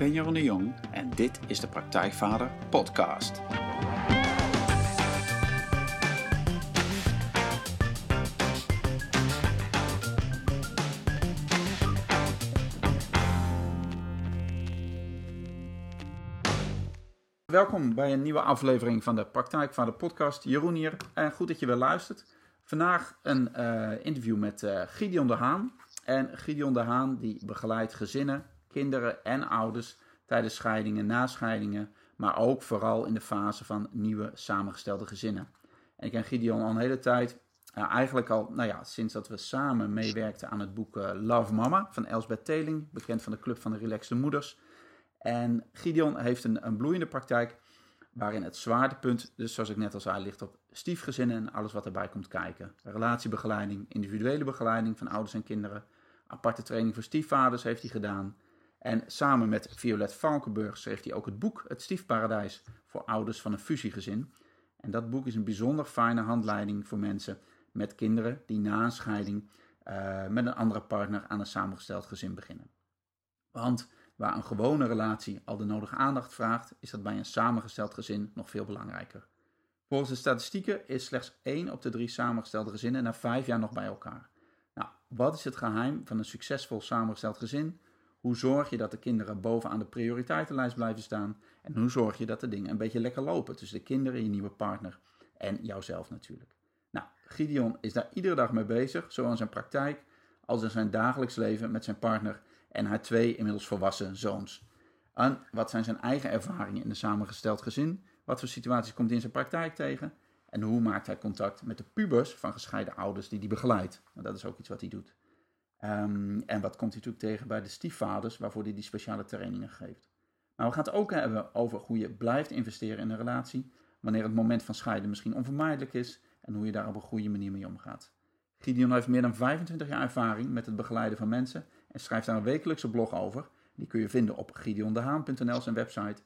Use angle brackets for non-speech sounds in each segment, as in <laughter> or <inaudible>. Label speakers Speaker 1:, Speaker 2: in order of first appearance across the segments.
Speaker 1: Ben Jeroen de Jong en dit is de Praktijkvader Podcast. Welkom bij een nieuwe aflevering van de Praktijkvader Podcast. Jeroen hier en goed dat je weer luistert. Vandaag een uh, interview met uh, Gideon de Haan. En Gideon de Haan die begeleidt gezinnen, kinderen en ouders tijdens scheidingen, na scheidingen, maar ook vooral in de fase van nieuwe samengestelde gezinnen. En ik ken Gideon al een hele tijd, eigenlijk al nou ja, sinds dat we samen meewerkten aan het boek Love Mama van Elsbeth Teling, bekend van de Club van de Relaxte Moeders. En Gideon heeft een, een bloeiende praktijk waarin het zwaartepunt, dus zoals ik net al zei, ligt op stiefgezinnen en alles wat erbij komt kijken. Relatiebegeleiding, individuele begeleiding van ouders en kinderen, aparte training voor stiefvaders heeft hij gedaan. En samen met Violet Valkenburg schreef hij ook het boek Het Stiefparadijs voor ouders van een fusiegezin. En dat boek is een bijzonder fijne handleiding voor mensen met kinderen die na een scheiding uh, met een andere partner aan een samengesteld gezin beginnen. Want waar een gewone relatie al de nodige aandacht vraagt, is dat bij een samengesteld gezin nog veel belangrijker. Volgens de statistieken is slechts 1 op de 3 samengestelde gezinnen na 5 jaar nog bij elkaar. Nou, wat is het geheim van een succesvol samengesteld gezin? Hoe zorg je dat de kinderen bovenaan de prioriteitenlijst blijven staan? En hoe zorg je dat de dingen een beetje lekker lopen tussen de kinderen, je nieuwe partner en jouzelf natuurlijk? Nou, Gideon is daar iedere dag mee bezig, zowel in zijn praktijk als in zijn dagelijks leven met zijn partner en haar twee inmiddels volwassen zoons. En wat zijn zijn eigen ervaringen in een samengesteld gezin? Wat voor situaties komt hij in zijn praktijk tegen? En hoe maakt hij contact met de pubers van gescheiden ouders die hij begeleidt? Dat is ook iets wat hij doet. Um, en wat komt hij natuurlijk tegen bij de stiefvaders, waarvoor hij die speciale trainingen geeft. Maar we gaan het ook hebben over hoe je blijft investeren in een relatie, wanneer het moment van scheiden misschien onvermijdelijk is en hoe je daar op een goede manier mee omgaat. Gideon heeft meer dan 25 jaar ervaring met het begeleiden van mensen en schrijft daar een wekelijkse blog over. Die kun je vinden op gideondehaan.nl, zijn website.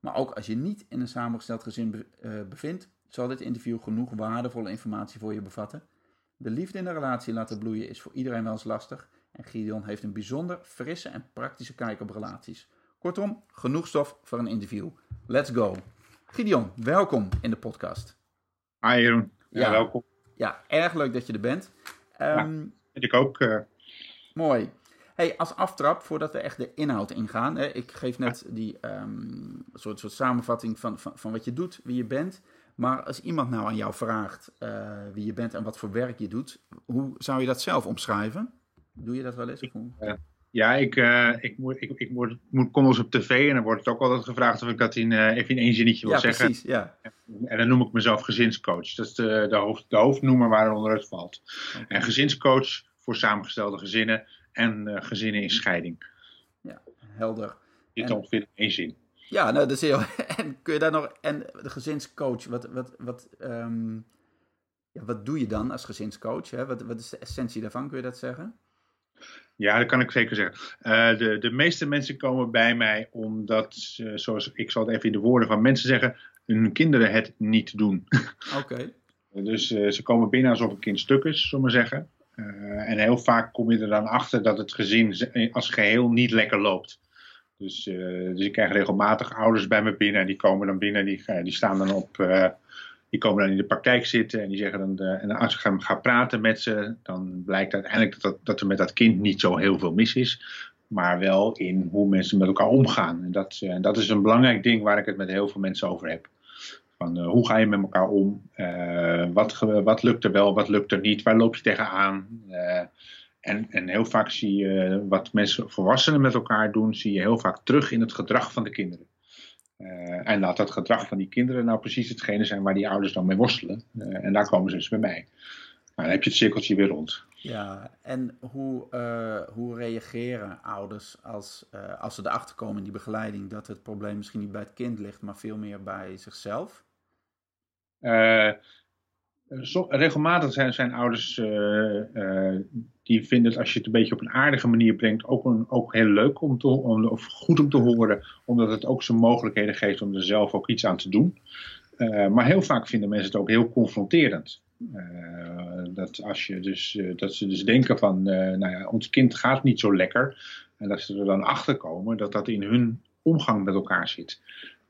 Speaker 1: Maar ook als je niet in een samengesteld gezin uh, bevindt, zal dit interview genoeg waardevolle informatie voor je bevatten. De liefde in de relatie laten bloeien is voor iedereen wel eens lastig. En Gideon heeft een bijzonder frisse en praktische kijk op relaties. Kortom, genoeg stof voor een interview. Let's go. Gideon, welkom in de podcast.
Speaker 2: Hi Jeroen, ja, ja welkom.
Speaker 1: Ja, erg leuk dat je er bent.
Speaker 2: Um, ja, ik ook. Uh...
Speaker 1: Mooi. Hey, als aftrap, voordat we echt de inhoud ingaan. Hè, ik geef net die um, soort, soort samenvatting van, van, van wat je doet, wie je bent. Maar als iemand nou aan jou vraagt uh, wie je bent en wat voor werk je doet, hoe zou je dat zelf omschrijven? Doe je dat wel eens?
Speaker 2: Uh, ja, ik, uh, ik, moet, ik, ik moet, moet, kom eens op tv en dan wordt het ook altijd gevraagd of ik dat in, even in één zinnetje wil
Speaker 1: ja,
Speaker 2: zeggen.
Speaker 1: Precies, ja,
Speaker 2: En dan noem ik mezelf gezinscoach. Dat is de, de, hoofd, de hoofdnoemer waaronder het valt. Okay. En gezinscoach voor samengestelde gezinnen en gezinnen in scheiding.
Speaker 1: Ja, helder.
Speaker 2: Dit ongeveer in één zin.
Speaker 1: Ja, nou, dat is heel. <laughs> En kun je daar nog. En de gezinscoach, wat, wat, wat, um, ja, wat doe je dan als gezinscoach? Hè? Wat, wat is de essentie daarvan? Kun je dat zeggen?
Speaker 2: Ja, dat kan ik zeker zeggen. Uh, de, de meeste mensen komen bij mij omdat, uh, zoals ik zal het even in de woorden van mensen zeggen, hun kinderen het niet doen. <laughs>
Speaker 1: Oké. Okay.
Speaker 2: dus uh, ze komen binnen alsof een kind stuk is, zullen we zeggen. Uh, en heel vaak kom je er dan achter dat het gezin als geheel niet lekker loopt. Dus, uh, dus ik krijg regelmatig ouders bij me binnen en die komen dan binnen, die, die staan dan op, uh, die komen dan in de praktijk zitten en die zeggen dan, en als ik ga, praten met ze, dan blijkt uiteindelijk dat, dat, er met dat kind niet zo heel veel mis is, maar wel in hoe mensen met elkaar omgaan. En dat, dat is een belangrijk ding waar ik het met heel veel mensen over heb. Van, uh, hoe ga je met elkaar om? Uh, wat, wat, lukt er wel, wat lukt er niet? Waar loop je tegenaan? En, en heel vaak zie je wat mensen, volwassenen met elkaar doen, zie je heel vaak terug in het gedrag van de kinderen. en laat dat gedrag van die kinderen nou precies hetgene zijn waar die ouders dan mee worstelen. en daar komen ze dus bij mij. Nou, dan heb je het cirkeltje weer rond.
Speaker 1: Ja, en hoe, hoe reageren ouders als, als ze erachter komen in die begeleiding dat het probleem misschien niet bij het kind ligt, maar veel meer bij zichzelf?
Speaker 2: So, regelmatig zijn, zijn ouders uh, uh, die vinden het als je het een beetje op een aardige manier brengt ook, een, ook heel leuk om te, om, of goed om te horen, omdat het ook zijn mogelijkheden geeft om er zelf ook iets aan te doen. maar heel vaak vinden mensen het ook heel confronterend. dat, als je dus, dat ze dus denken van, nou ja, ons kind gaat niet zo lekker. En dat ze er dan achter komen dat dat in hun omgang met elkaar zit.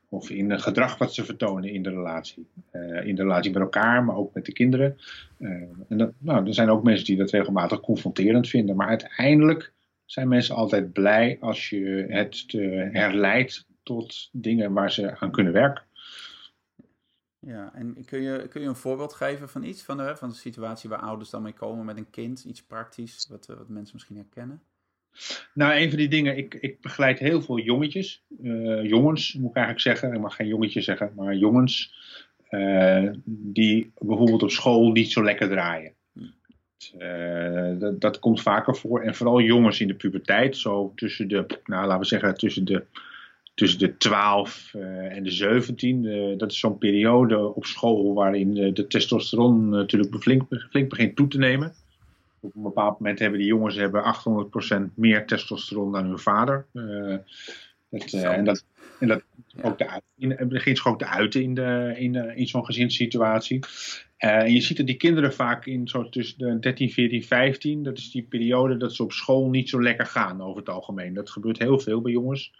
Speaker 2: Of in het gedrag wat ze vertonen in de relatie. Uh, in de relatie met elkaar, maar ook met de kinderen. Uh, en dat, nou, er zijn ook mensen die dat regelmatig confronterend vinden. Maar uiteindelijk zijn mensen altijd blij als je het herleidt tot dingen waar ze aan kunnen werken.
Speaker 1: Ja, en kun je, kun je een voorbeeld geven van iets, van de, van de situatie waar ouders dan mee komen met een kind, iets praktisch, wat, wat mensen misschien herkennen?
Speaker 2: Nou, een van die dingen, ik, ik begeleid heel veel jongetjes, uh, jongens moet ik eigenlijk zeggen, ik mag geen jongetje zeggen, maar jongens, uh, die bijvoorbeeld op school niet zo lekker draaien. Uh, dat, dat, komt vaker voor. En vooral jongens in de puberteit, zo tussen de, nou laten we zeggen, tussen de, tussen de 12 uh, en de 17. Uh, dat is zo'n periode op school waarin de testosteron natuurlijk flink, flink begint toe te nemen. Op een bepaald moment hebben die jongens hebben 800% meer testosteron dan hun vader. Dat, en dat, en dat ook de, in, begint zich ook te uiten in, de, in, in zo'n gezinssituatie. Uh, en je ziet dat die kinderen vaak in zo tussen de 13, 14, 15, dat is die periode dat ze op school niet zo lekker gaan over het algemeen. Dat gebeurt heel veel bij jongens.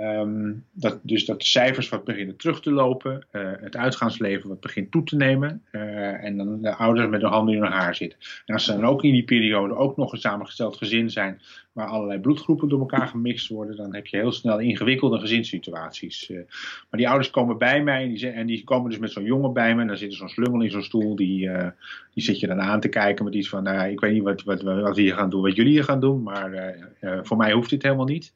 Speaker 2: Um, dat, dus dat de cijfers wat beginnen terug te lopen, uh, het uitgaansleven wat begint toe te nemen uh, en dan de ouders met de handen in hun haar zitten. En als ze dan ook in die periode ook nog een samengesteld gezin zijn waar allerlei bloedgroepen door elkaar gemixt worden, dan heb je heel snel ingewikkelde gezinssituaties. Uh, maar die ouders komen bij mij en die, en die komen dus met zo'n jongen bij me en dan zit er zo'n slungel in zo'n stoel, die, die zit je dan aan te kijken met iets van, nou, ik weet niet wat, wat, wat we hier gaan doen, wat jullie hier gaan doen, maar voor mij hoeft dit helemaal niet.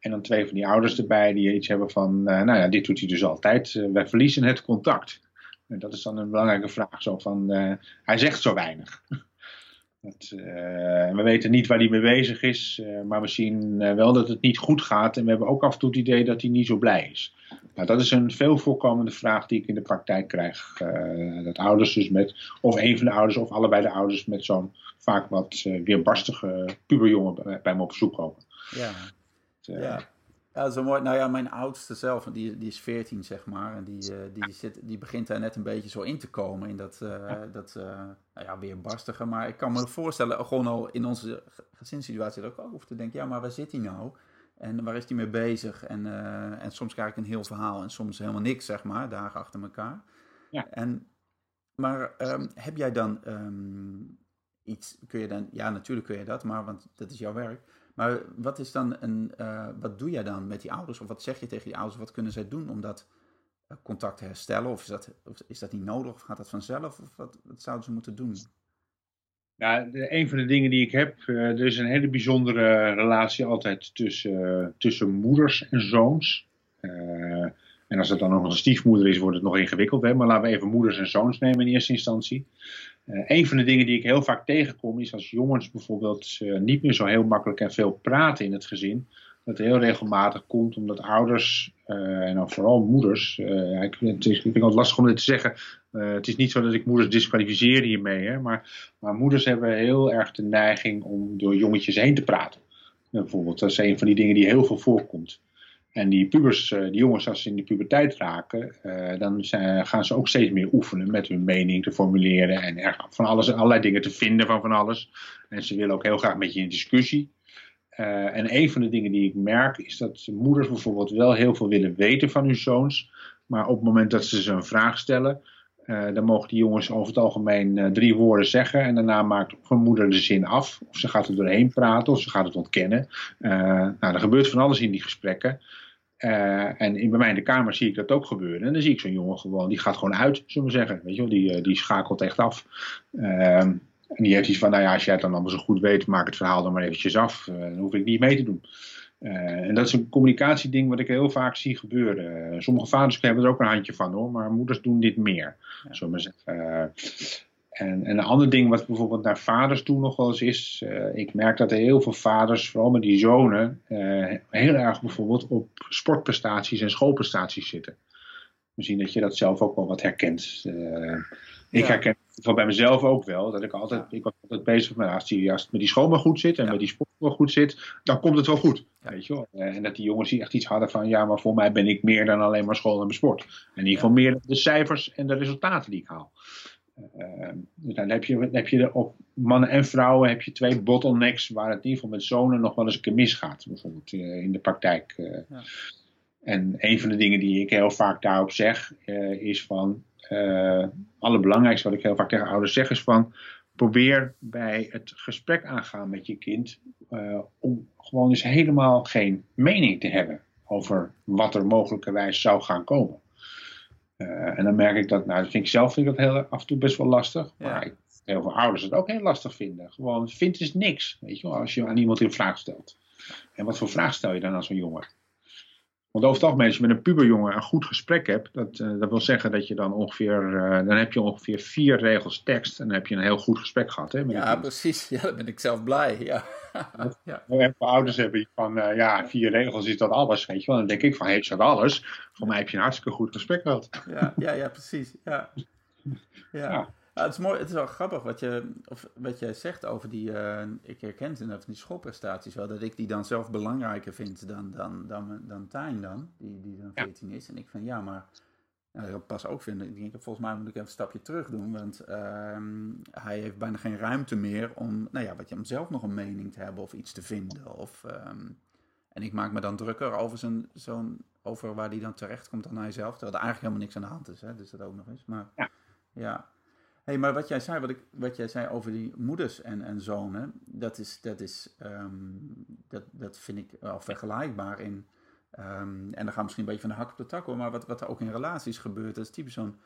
Speaker 2: En dan twee van die ouders erbij die iets hebben van, uh, nou ja, dit doet hij dus altijd. Uh, wij verliezen het contact. En dat is dan een belangrijke vraag. Zo van, uh, hij zegt zo weinig. <laughs> dat, we weten niet waar hij mee bezig is, maar we zien wel dat het niet goed gaat. En we hebben ook af en toe het idee dat hij niet zo blij is. Nou, dat is een veel voorkomende vraag die ik in de praktijk krijg. dat ouders dus met, of een van de ouders of allebei de ouders met zo'n vaak wat weerbarstige puberjongen bij, bij me op bezoek komen.
Speaker 1: Ja. Ja. Ja, zo mooi. Nou ja, mijn oudste zelf, die, die is 14, zeg maar. En die, uh, die, zit, die begint daar net een beetje zo in te komen. In dat, uh, dat uh, nou ja, weer barstige. Maar ik kan me voorstellen, gewoon al in onze gezinssituatie, dat ik ook hoef te denken: ja, maar waar zit hij nou? En waar is hij mee bezig? En, en soms krijg ik een heel verhaal en soms helemaal niks, zeg maar, dagen achter elkaar. Ja. En, maar um, heb jij dan um, iets, kun je dan, ja, natuurlijk kun je dat, maar want dat is jouw werk. Maar wat is dan een, uh, wat doe jij dan met die ouders? Of wat zeg je tegen die ouders? Wat kunnen zij doen om dat uh, contact te herstellen? Of is, dat, of is dat niet nodig? Of gaat dat vanzelf? Of wat, wat zouden ze moeten doen?
Speaker 2: Nou, een van de dingen die ik heb, uh, er is een hele bijzondere relatie altijd tussen, tussen moeders en zoons. en als het dan nog een stiefmoeder is, wordt het nog ingewikkeld. Maar laten we even moeders en zoons nemen in eerste instantie. Uh, een van de dingen die ik heel vaak tegenkom is als jongens bijvoorbeeld uh, niet meer zo heel makkelijk en veel praten in het gezin. Dat heel regelmatig komt omdat ouders, uh, en dan vooral moeders, ik, het is, ik vind het lastig om dit te zeggen. het is niet zo dat ik moeders disqualificeer hiermee, hè, maar, maar moeders hebben heel erg de neiging om door jongetjes heen te praten. bijvoorbeeld, dat is een van die dingen die heel veel voorkomt. En die pubers, eh, die jongens, als ze in de puberteit raken, uh, dan gaan ze ook steeds meer oefenen met hun mening te formuleren en van alles, allerlei dingen te vinden van van alles. En ze willen ook heel graag met je in discussie. Uh, en een van de dingen die ik merk is dat moeders bijvoorbeeld wel heel veel willen weten van hun zoons, maar op het moment dat ze ze een vraag stellen, dan mogen die jongens over het algemeen drie woorden zeggen en daarna maakt een moeder de zin af, of ze gaat er doorheen praten, of ze gaat het ontkennen. nou, er gebeurt van alles in die gesprekken. En in, bij mij in de kamer zie ik dat ook gebeuren. En dan zie ik zo'n jongen gewoon, die gaat gewoon uit, zullen we zeggen. Weet je wel, die, die schakelt echt af. Uh, en die heeft iets van, nou ja, als jij het dan allemaal zo goed weet, maak het verhaal dan maar eventjes af. Dan hoef ik niet mee te doen. En dat is een communicatieding wat ik heel vaak zie gebeuren. sommige vaders hebben er ook een handje van hoor, maar moeders doen dit meer. Ja. Zullen we zeggen. En, en, een ander ding wat bijvoorbeeld naar vaders toe nog wel eens is, ik merk dat er heel veel vaders, vooral met die zonen, heel erg bijvoorbeeld op sportprestaties en schoolprestaties zitten. Misschien dat je dat zelf ook wel wat herkent. Ik ja. herken het bij mezelf ook wel, dat ik altijd, ik was altijd bezig met, als, die, als het met die school maar goed zit en ja. met die sport wel goed zit, dan komt het wel goed. Ja. Weet je wel? En dat die jongens die echt iets hadden van, ja, maar voor mij ben ik meer dan alleen maar school en sport. En in ieder geval meer dan de cijfers en de resultaten die ik haal. dus dan heb je, dan heb je op mannen en vrouwen heb je twee bottlenecks waar het in ieder geval met zonen nog wel eens een keer misgaat, bijvoorbeeld in de praktijk. Ja. En een van de dingen die ik heel vaak daarop zeg, is van, uh, allerbelangrijkste wat ik heel vaak tegen ouders zeg, is van, probeer bij het gesprek aangaan met je kind uh, om gewoon eens helemaal geen mening te hebben over wat er mogelijkerwijs zou gaan komen. Uh, en dan merk ik dat, nou, dat vind ik zelf vind ik dat heel, af en toe best wel lastig. Ja. Maar ik, heel veel ouders het ook heel lastig vinden. Gewoon, vindt is niks, weet je wel, als je aan iemand een vraag stelt. En wat voor vraag stel je dan aan zo'n jongen? Want over het algemeen, als je met een puberjongen een goed gesprek hebt, dat, uh, dat wil zeggen dat je dan ongeveer, uh, dan heb je ongeveer vier regels tekst en dan heb je een heel goed gesprek gehad. Hè, met
Speaker 1: ja, precies. Ja, dan ben ik zelf blij. Ja.
Speaker 2: ja. <laughs> Heel veel ouders hebben van, uh, ja, vier regels is dat alles, weet je wel. Dan denk ik van, heeft dat alles? Voor mij heb je een hartstikke goed gesprek gehad.
Speaker 1: Ja, ja, ja precies. Ja. <laughs> ja. ja. Ja, het is mooi, het is wel grappig wat je, of wat jij zegt over die, uh, ik herken het inderdaad van die schoolprestaties wel, dat ik die dan zelf belangrijker vind dan, dan, dan, dan Tijn dan, die, die dan 14 is. En ik van ja, maar ja, dat pas ook vinden. Ik denk, volgens mij moet ik even een stapje terug doen, want uh, hij heeft bijna geen ruimte meer om, nou ja, wat je om zelf nog een mening te hebben of iets te vinden. Of, um, en ik maak me dan drukker over, zijn, zo'n, over waar hij dan terecht komt dan hij zelf, terwijl er eigenlijk helemaal niks aan de hand is, hè, dus dat ook nog eens. Maar ja. ja hey, maar wat jij zei, wat, ik, wat jij zei over die moeders en, en zonen, dat, is, dat, is, um, dat, dat vind ik wel vergelijkbaar in. Um, en dan gaan we misschien een beetje van de hak op de tak hoor, maar wat, wat er ook in relaties gebeurt, dat is typisch zo'n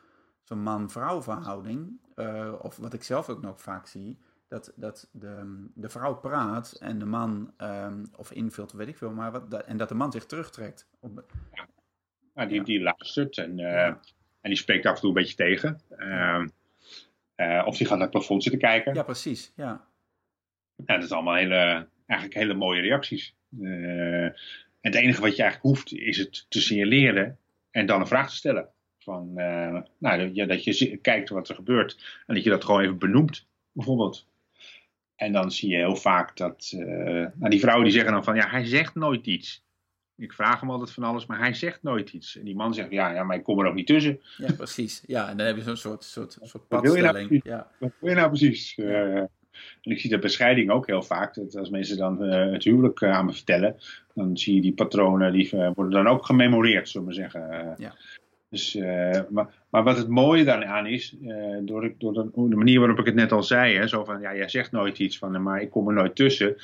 Speaker 1: zo'n man-vrouw verhouding. Uh, of wat ik zelf ook nog vaak zie, dat, dat de, de vrouw praat en de man um, of invult, weet ik veel, maar wat, en dat de man zich terugtrekt. Op,
Speaker 2: ja. Nou, die, die luistert en, uh, ja. en die spreekt af en toe een beetje tegen. Uh, uh, of die gaat naar het plafond zitten kijken.
Speaker 1: Ja, precies. Ja.
Speaker 2: ja dat is allemaal hele, eigenlijk hele mooie reacties. Uh, en het enige wat je eigenlijk hoeft is het te signaleren en dan een vraag te stellen. Van, uh, nou, ja, dat je kijkt wat er gebeurt en dat je dat gewoon even benoemt, bijvoorbeeld. En dan zie je heel vaak dat nou, die vrouwen die zeggen dan van ja, hij zegt nooit iets. Ik vraag hem altijd van alles, maar hij zegt nooit iets. En die man zegt, ja, ja maar ik kom er ook niet tussen.
Speaker 1: Ja, precies. Ja, en dan heb je zo'n soort, soort, soort padstelling.
Speaker 2: Wat, nou wat wil je nou precies? Ja. Uh, en ik zie dat bescheiding ook heel vaak. Dat als mensen dan uh, het huwelijk uh, aan me vertellen, dan zie je die patronen, die worden dan ook gememoreerd, zullen we zeggen. ja. Dus, maar, maar, wat het mooie daaraan is, door, door de, de, manier waarop ik het net al zei, hè, zo van, ja, jij zegt nooit iets van, maar ik kom er nooit tussen.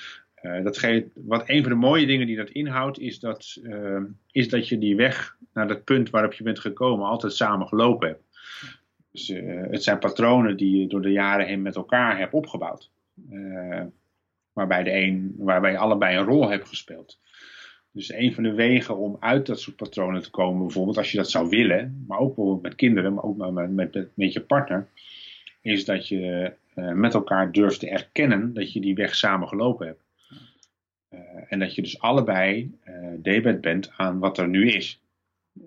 Speaker 2: Geeft, wat een van de mooie dingen die dat inhoudt, is dat, uh, is dat je die weg naar dat punt waarop je bent gekomen altijd samen gelopen hebt. Dus uh, het zijn patronen die je door de jaren heen met elkaar hebt opgebouwd. waarbij, de een, waarbij je allebei een rol hebt gespeeld. Dus een van de wegen om uit dat soort patronen te komen, bijvoorbeeld als je dat zou willen, maar ook bijvoorbeeld met kinderen, maar ook met, met, met, met je partner, is dat je met elkaar durft te erkennen dat je die weg samen gelopen hebt. Uh, en dat je dus allebei uh, debet bent aan wat er nu is.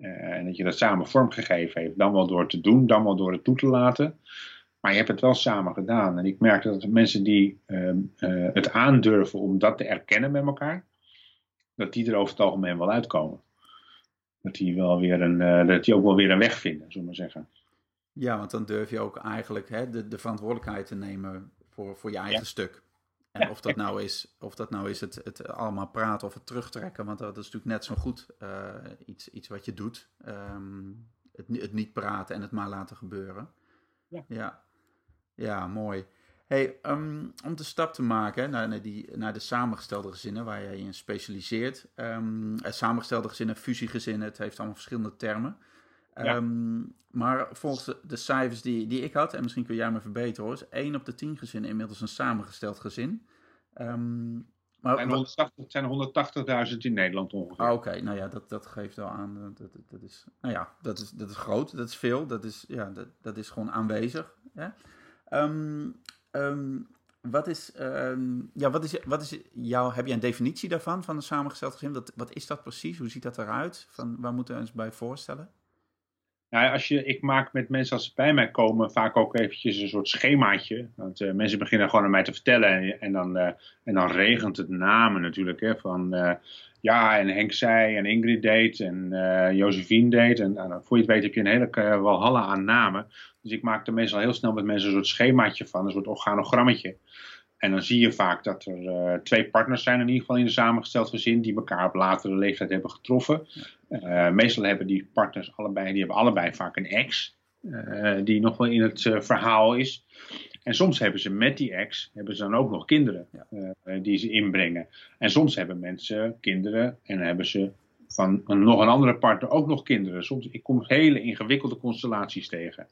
Speaker 2: Uh, en dat je dat samen vormgegeven heeft. Dan wel door te doen, dan wel door het toe te laten. Maar je hebt het wel samen gedaan. En ik merk dat mensen die ehm, het aandurven om dat te erkennen met elkaar, dat die er over het algemeen wel uitkomen. Dat die, wel weer een, dat die ook wel weer een weg vinden, zullen we maar zeggen.
Speaker 1: Ja, want dan durf je ook eigenlijk hè, de, de verantwoordelijkheid te nemen voor, voor je eigen ja. stuk. En of dat nou is, of dat nou is het, het allemaal praten of het terugtrekken, want dat is natuurlijk net zo goed uh, iets, iets wat je doet. Um, het, het, niet praten en het maar laten gebeuren. Ja, ja, ja mooi. Hey, um, om de stap te maken naar, die, naar de samengestelde gezinnen waar jij je in specialiseert. Um, samengestelde gezinnen, fusiegezinnen, het heeft allemaal verschillende termen. Ja. Um, maar volgens de, de, cijfers die, die ik had, en misschien kun jij me verbeteren hoor, is 1 op de 10 gezinnen inmiddels een samengesteld gezin. Um,
Speaker 2: maar, het zijn 180.000 in Nederland ongeveer.
Speaker 1: Ah, Oké, nou ja, dat, dat geeft wel aan. Dat, dat, dat, is, nou ja, dat is, dat is groot, dat is veel, dat is, ja, dat, dat is gewoon aanwezig. Ja? Um, wat is, ja, wat is, wat is jouw, heb je een definitie daarvan, van een samengesteld gezin? Wat, wat is dat precies? Hoe ziet dat eruit? Van, waar moeten we ons bij voorstellen?
Speaker 2: Als je, ik maak met mensen als ze bij mij komen vaak ook eventjes een soort schemaatje. Want uh, mensen beginnen gewoon aan mij te vertellen en, dan, uh, en dan regent het namen natuurlijk. Hè, van uh, ja, en Henk zei en Ingrid deed en Josephine deed. En nou, voor je het weet heb je een hele walhalla aan namen. Dus ik maak er meestal heel snel met mensen een soort schemaatje van, een soort organogrammetje. En dan zie je vaak dat er twee partners zijn, in ieder geval in een samengesteld gezin, die elkaar op latere leeftijd hebben getroffen. Uh, meestal hebben die partners allebei, die hebben allebei vaak een ex, uh, die nog wel in het verhaal is. En soms hebben ze met die ex, hebben ze dan ook nog kinderen die ze inbrengen. En soms hebben mensen kinderen en hebben ze van een, nog een andere partner ook nog kinderen. Soms, ik kom hele ingewikkelde constellaties tegen.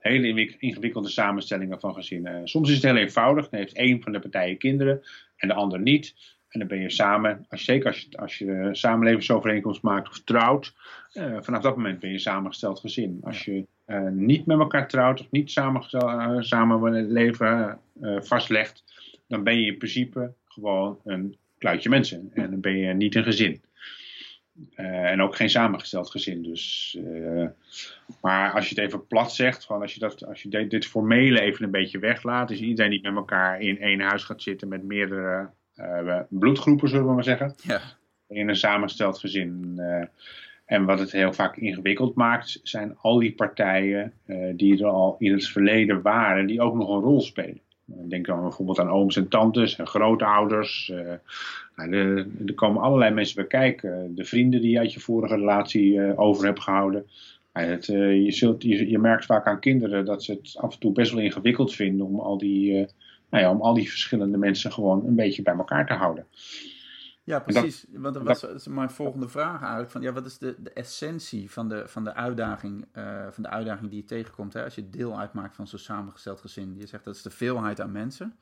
Speaker 2: Hele ingewikkelde samenstellingen van gezinnen. Soms is het heel eenvoudig. Dan heeft één van de partijen kinderen en de ander niet. En dan ben je samen, als, zeker als je, als je samenlevingsovereenkomst maakt of trouwt, uh, vanaf dat moment ben je samengesteld gezin. Als je uh, niet met elkaar trouwt of niet uh, samen het leven vastlegt, dan ben je in principe gewoon een kluitje mensen. En dan ben je niet een gezin. En ook geen samengesteld gezin. Dus, maar als je het even plat zegt, van als je, dat, als je dit, formele even een beetje weglaat, dus iedereen die met elkaar in één huis gaat zitten met meerdere bloedgroepen, zullen we maar zeggen, ja. in een samengesteld gezin. en wat het heel vaak ingewikkeld maakt, zijn al die partijen die er al in het verleden waren, die ook nog een rol spelen. Denk dan bijvoorbeeld aan ooms en tantes en grootouders. Uh, nou, er komen allerlei mensen bij kijken. De vrienden die je uit je vorige relatie uh, over hebt gehouden. Het, je, zult, je, je, merkt vaak aan kinderen dat ze het af en toe best wel ingewikkeld vinden om al die, nou ja, om al die verschillende mensen gewoon een beetje bij elkaar te houden.
Speaker 1: Ja, precies. Want dat was mijn volgende vraag eigenlijk. Van, ja, wat is de, de essentie van de, van, de uitdaging, uh, van de uitdaging die je tegenkomt hè, als je deel uitmaakt van zo'n samengesteld gezin? Je zegt dat is de veelheid aan mensen.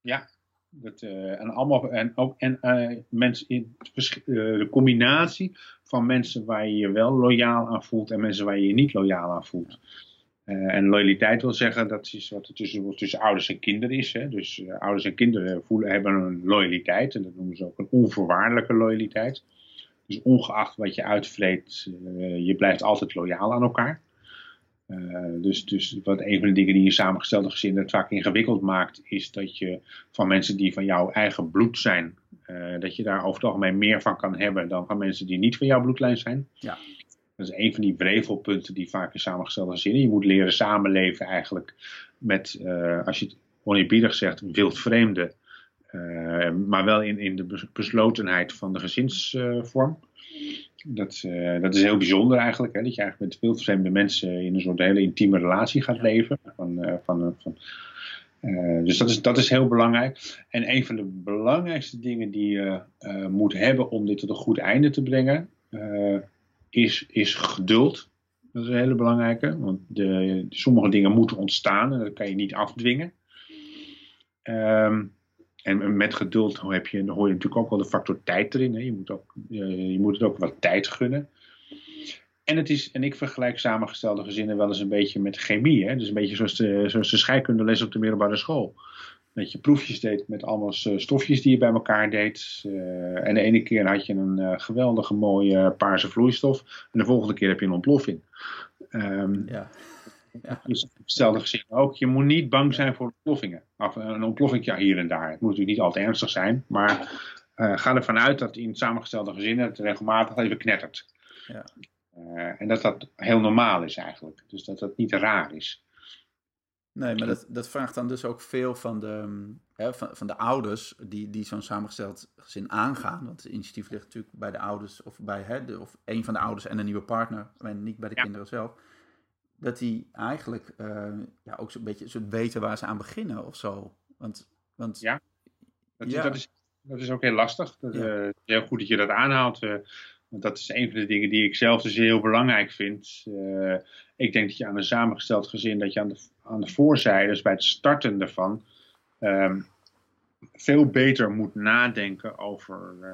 Speaker 2: Ja, dat, uh, en, allemaal, en ook en, uh, mensen in, de combinatie van mensen waar je je wel loyaal aan voelt en mensen waar je je niet loyaal aan voelt. Uh, en loyaliteit wil zeggen, dat is wat er tussen, tussen ouders en kinderen is. Hè? Dus uh, ouders en kinderen voelen, hebben een loyaliteit. En dat noemen ze ook een onvoorwaardelijke loyaliteit. Dus ongeacht wat je uitvreet, uh, je blijft altijd loyaal aan elkaar. dus, dus wat een van de dingen die je samengestelde gezin het vaak ingewikkeld maakt, is dat je van mensen die van jouw eigen bloed zijn, dat je daar over het algemeen meer van kan hebben dan van mensen die niet van jouw bloedlijn zijn. Ja. Dat is een van die wrevelpunten die vaak in samengestelde gezinnen. Je moet leren samenleven eigenlijk met, uh, als je het oneerbiedig zegt, wildvreemden. Uh, maar wel in, in de beslotenheid van de gezinsvorm. dat, uh, dat is heel bijzonder eigenlijk. Hè, dat je eigenlijk met wildvreemde mensen in een soort hele intieme relatie gaat leven. Van, van, van, dus dat is, dat is heel belangrijk. En een van de belangrijkste dingen die je moet hebben om dit tot een goed einde te brengen is, is geduld. Dat is een hele belangrijke, want de, sommige dingen moeten ontstaan en dat kan je niet afdwingen. Um, en met geduld heb je, hoor je natuurlijk ook wel de factor tijd erin. Hè. Je, moet ook, uh, je moet het ook wat tijd gunnen. En, het is, en ik vergelijk samengestelde gezinnen wel eens een beetje met chemie. Hè. Dus een beetje zoals de, zoals de scheikundeles op de middelbare school dat je proefjes deed met allemaal eh, stofjes die je bij elkaar deed. Uh, en de ene keer had je een uh, geweldige mooie paarse vloeistof. En de volgende keer heb je een ontploffing. Um, ja. Ja. Dus hetzelfde gezien ook. Je moet niet bang zijn voor ontploffingen. Of een ontploffing ja, hier en daar. Het moet natuurlijk niet altijd ernstig zijn. Maar ga ervan uit dat in samengestelde gezinnen het regelmatig even knettert. Ja. en dat dat heel normaal is eigenlijk. Dus dat dat niet raar is.
Speaker 1: Nee, maar dat, dat vraagt dan dus ook veel van de, hè, van, van de ouders die, die zo'n samengesteld gezin aangaan. Want het initiatief ligt natuurlijk bij de ouders of bij hè, de, of een van de ouders en een nieuwe partner, en niet bij de kinderen zelf. Dat die eigenlijk uh, ja, ook zo'n beetje zo weten waar ze aan beginnen of zo. Want, want,
Speaker 2: ja, dat, ja. dat, is, dat is ook heel lastig. Dat, ja. uh, heel goed dat je dat aanhaalt. Uh, want dat is een van de dingen die ik zelf dus heel belangrijk vind. Uh, ik denk dat je aan een samengesteld gezin, dat je aan de, aan de voorzijde, dus bij het starten ervan, um, veel beter moet nadenken over uh,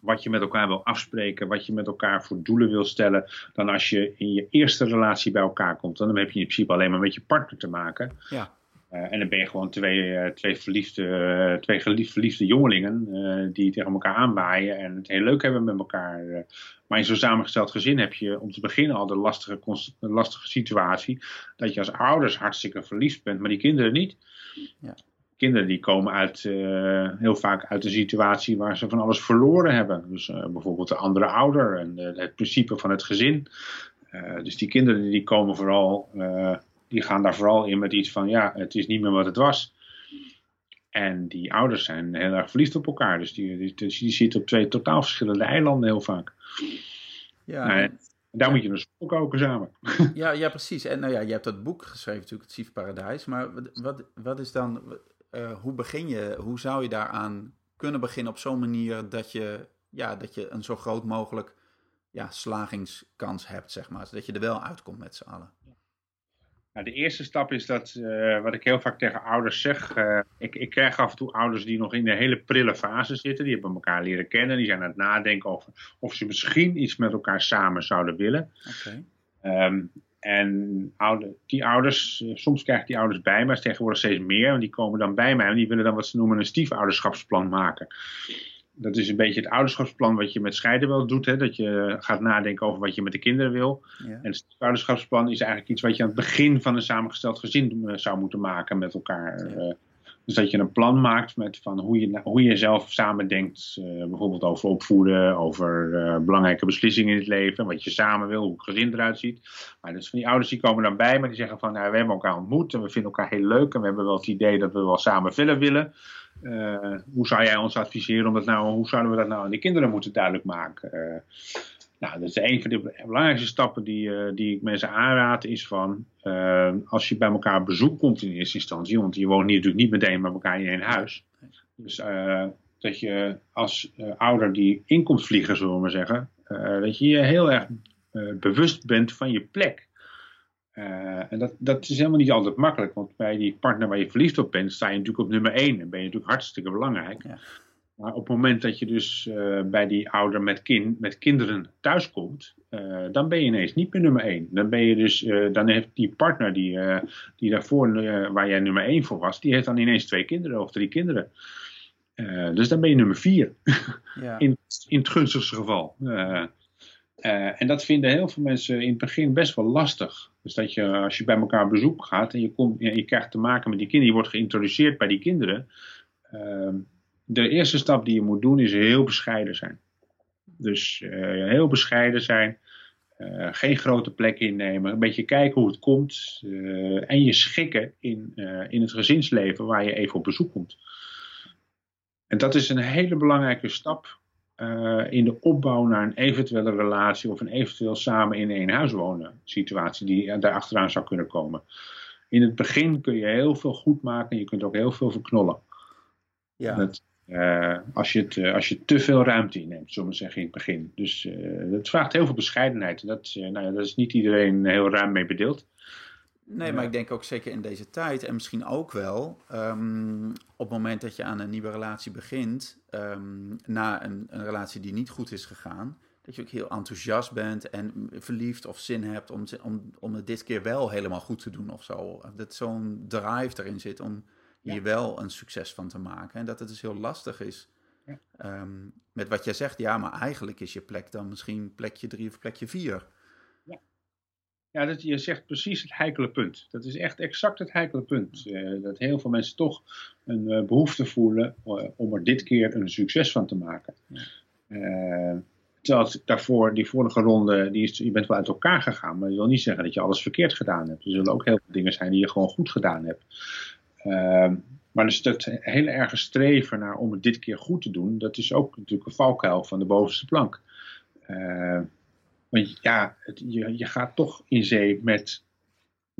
Speaker 2: wat je met elkaar wil afspreken, wat je met elkaar voor doelen wil stellen, dan als je in je eerste relatie bij elkaar komt. Dan heb je in principe alleen maar met je partner te maken. Ja. En dan ben je gewoon twee, twee, verliefde, twee verliefde jongelingen die tegen elkaar aanwaaien en het heel leuk hebben met elkaar. maar in zo'n samengesteld gezin heb je om te beginnen al de lastige, lastige situatie dat je als ouders hartstikke verliefd bent, maar die kinderen niet. Ja kinderen die komen uit, uh, heel vaak uit een situatie waar ze van alles verloren hebben. Dus uh, bijvoorbeeld de andere ouder en uh, het principe van het gezin. dus die kinderen die komen vooral, die gaan daar vooral in met iets van ja, het is niet meer wat het was. En die ouders zijn heel erg verliefd op elkaar. Dus die, die, dus die zitten op twee totaal verschillende eilanden heel vaak. Ja, nou, en, daar moet je een soep koken samen.
Speaker 1: Ja, ja, precies. En nou ja, je hebt dat boek geschreven natuurlijk, het Sief Paradijs. Maar wat, wat is dan, uh, hoe begin je, hoe zou je daaraan kunnen beginnen op zo'n manier dat je, ja, dat je een zo groot mogelijk ja, slagingskans hebt, zeg maar. Zodat je er wel uitkomt met z'n allen.
Speaker 2: Nou, de eerste stap is dat, uh, wat ik heel vaak tegen ouders zeg. Uh, ik, ik krijg af en toe ouders die nog in de hele prille fase zitten. Die hebben elkaar leren kennen. Die zijn aan het nadenken over of ze misschien iets met elkaar samen zouden willen. Okay. Ehm, en oude, die ouders, eh, soms krijg ik die ouders bij mij, tegenwoordig steeds meer. Want die komen dan bij mij en die willen dan wat ze noemen een stiefouderschapsplan maken. Dat is een beetje het ouderschapsplan wat je met scheiden wel doet. Hè? Dat je gaat nadenken over wat je met de kinderen wil. Ja. En het stiefouderschapsplan is eigenlijk iets wat je aan het begin van een samengesteld gezin eh, zou moeten maken met elkaar. Ja. Eh, dus dat je een plan maakt met van hoe, je, hoe je zelf samen denkt, uh, bijvoorbeeld over opvoeden, over uh, belangrijke beslissingen in het leven, wat je samen wil, hoe het gezin eruit ziet. Maar dus van die ouders die komen dan bij, maar die zeggen van nou, we hebben elkaar ontmoet en we vinden elkaar heel leuk en we hebben wel het idee dat we wel samen verder willen. Uh, hoe zou jij ons adviseren om dat nou, hoe zouden we dat nou aan de kinderen moeten duidelijk maken? Nou, dat is een van de belangrijkste stappen die, uh, die ik mensen aanraad, is van als je bij elkaar bezoek komt in eerste instantie, want je woont niet, natuurlijk niet meteen met elkaar in één huis. Dus dat je als ouder die inkomt vliegen, zullen we maar zeggen, dat je je heel erg bewust bent van je plek. En dat, dat is helemaal niet altijd makkelijk, want bij die partner waar je verliefd op bent, sta je natuurlijk op nummer één en ben je natuurlijk hartstikke belangrijk. Ja. Maar op het moment dat je dus uh, bij die ouder met, kind, met kinderen thuiskomt, uh, dan ben je ineens niet meer nummer één. Dan ben je dus, uh, dan heeft die partner die, die daarvoor, waar jij nummer één voor was, die heeft dan ineens twee kinderen of drie kinderen. dus dan ben je nummer vier. Ja. <laughs> in, in het gunstigste geval. En dat vinden heel veel mensen in het begin best wel lastig. Dus dat je, als je bij elkaar op bezoek gaat en je, komt, je krijgt te maken met die kinderen, je wordt geïntroduceerd bij die kinderen ehm, de eerste stap die je moet doen is heel bescheiden zijn. Dus uh, heel bescheiden zijn. Uh, geen grote plek innemen. Een beetje kijken hoe het komt. En je schikken in, in het gezinsleven waar je even op bezoek komt. En dat is een hele belangrijke stap in de opbouw naar een eventuele relatie of een eventueel samen in één huis wonen situatie die daar achteraan zou kunnen komen. In het begin kun je heel veel goed maken en je kunt ook heel veel verknollen. Ja. Uh, als, je het, uh, als je te veel ruimte inneemt, zullen we zeggen in het begin. Dus uh, het vraagt heel veel bescheidenheid. Dat, nou ja, dat is niet iedereen heel ruim mee bedeeld.
Speaker 1: Nee, maar ik denk ook zeker in deze tijd en misschien ook wel um, op het moment dat je aan een nieuwe relatie begint, um, na een, een, relatie die niet goed is gegaan, dat je ook heel enthousiast bent en verliefd of zin hebt om, om, om het dit keer wel helemaal goed te doen of zo. Dat zo'n drive erin zit om hier wel een succes van te maken. En dat het dus heel lastig is. Ja. Ehm, met wat jij zegt, ja, maar eigenlijk is je plek dan misschien plekje drie of plekje vier.
Speaker 2: Ja, dat, je zegt precies het heikele punt. Dat is echt exact het heikele punt. Uh, dat heel veel mensen toch een uh, behoefte voelen uh, om er dit keer een succes van te maken. Terwijl daarvoor, die vorige ronde, die is, je bent wel uit elkaar gegaan, maar dat wil niet zeggen dat je alles verkeerd gedaan hebt. Er zullen ook heel veel dingen zijn die je gewoon goed gedaan hebt. Ehm, maar dus dat hele erge streven naar om het dit keer goed te doen, dat is ook natuurlijk een valkuil van de bovenste plank. Want ja, het, je, je gaat toch in zee met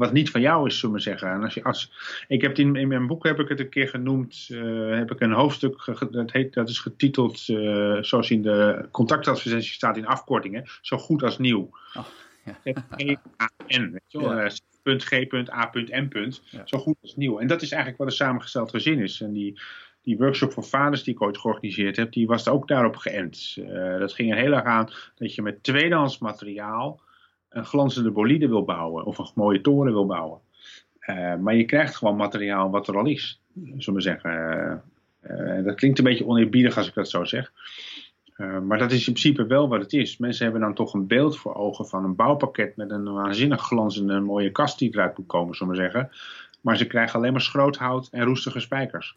Speaker 2: wat niet van jou is, zullen we zeggen. En als je, als, ik heb in, in mijn boek heb ik het een keer genoemd, uh, heb ik een hoofdstuk, dat, heet, dat is getiteld, uh, zoals in de contactadvertentie staat in afkortingen, zo goed als nieuw. Oh, ja. N, weet je wel. Ja. G.A.M. Zo goed als nieuw. En dat is eigenlijk wat een samengesteld gezin is. En die, die workshop voor vaders die ik ooit georganiseerd heb, die was ook daarop geënt. Uh, dat ging er heel erg aan dat je met tweedehands materiaal een glanzende bolide wil bouwen of een mooie toren wil bouwen. maar je krijgt gewoon materiaal wat er al is, zullen we zeggen. dat klinkt een beetje oneerbiedig als ik dat zo zeg. maar dat is in principe wel wat het is. Mensen hebben dan toch een beeld voor ogen van een bouwpakket met een waanzinnig glanzende mooie kast die eruit moet komen, zullen we zeggen. Maar ze krijgen alleen maar schroothout en roestige spijkers.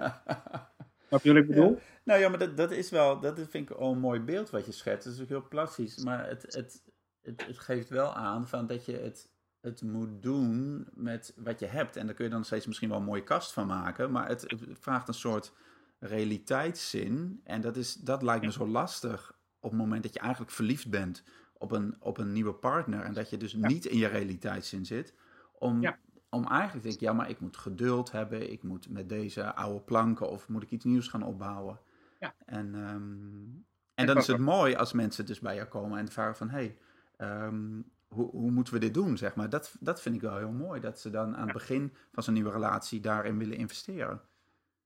Speaker 2: <laughs> Snap je wat ik bedoel?
Speaker 1: Nou ja, maar dat, dat is wel, dat vind ik al een mooi beeld wat je schetst. Dat is ook heel plastisch. Maar het, het, het, het geeft wel aan van dat je het, het moet doen met wat je hebt. En daar kun je dan steeds misschien wel een mooie kast van maken. Maar het, het vraagt een soort realiteitszin. En dat, is, dat lijkt me zo lastig op het moment dat je eigenlijk verliefd bent op een, op een nieuwe partner. En dat je dus niet in je realiteitszin zit. Om ja om eigenlijk denk ik, ja, maar ik moet geduld hebben. Ik moet met deze oude planken of moet ik iets nieuws gaan opbouwen. Ja. En, um, en dan is het mooi als mensen dus bij jou komen en vragen van, hé, hey, um, hoe, hoe moeten we dit doen, zeg maar. Dat, dat vind ik wel heel mooi, dat ze dan aan het begin van zo'n nieuwe relatie daarin willen investeren.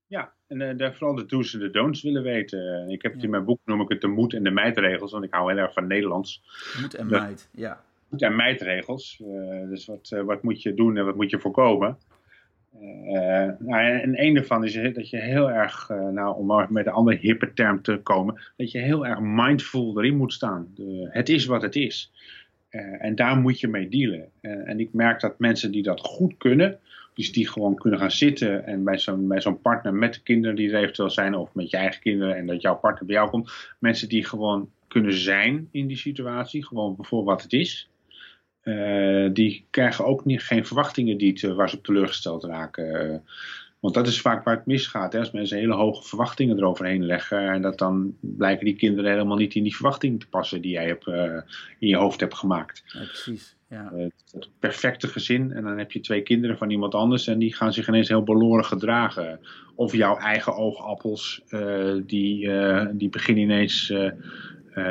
Speaker 2: Ja, en uh, daar vooral de do's en de don'ts willen weten. Ik heb het in mijn boek, noem ik het de moed en de meidregels, want ik hou heel erg van Nederlands.
Speaker 1: Moed en meid, ja
Speaker 2: en meidregels. Uh, dus wat, uh, wat moet je doen en wat moet je voorkomen. Uh, nou, en een daarvan is dat je heel erg, nou, om met een andere hippe term te komen, dat je heel erg mindful erin moet staan. De, het is wat het is. en daar moet je mee dealen. en ik merk dat mensen die dat goed kunnen, dus die gewoon kunnen gaan zitten en bij zo'n bij zo'n partner met de kinderen die er eventueel zijn, of met je eigen kinderen en dat jouw partner bij jou komt, mensen die gewoon kunnen zijn in die situatie, gewoon voor wat het is. Uh, die krijgen ook niet, geen verwachtingen die te, waar ze op teleurgesteld raken. Uh, want dat is vaak waar het misgaat. Hè? Als mensen hele hoge verwachtingen eroverheen leggen. En dat dan blijken die kinderen helemaal niet in die verwachtingen te passen die jij hebt, uh, in je hoofd hebt gemaakt.
Speaker 1: Ja, precies. Ja.
Speaker 2: het perfecte gezin. En dan heb je twee kinderen van iemand anders. En die gaan zich ineens heel beloren gedragen. Of jouw eigen oogappels. die, die beginnen ineens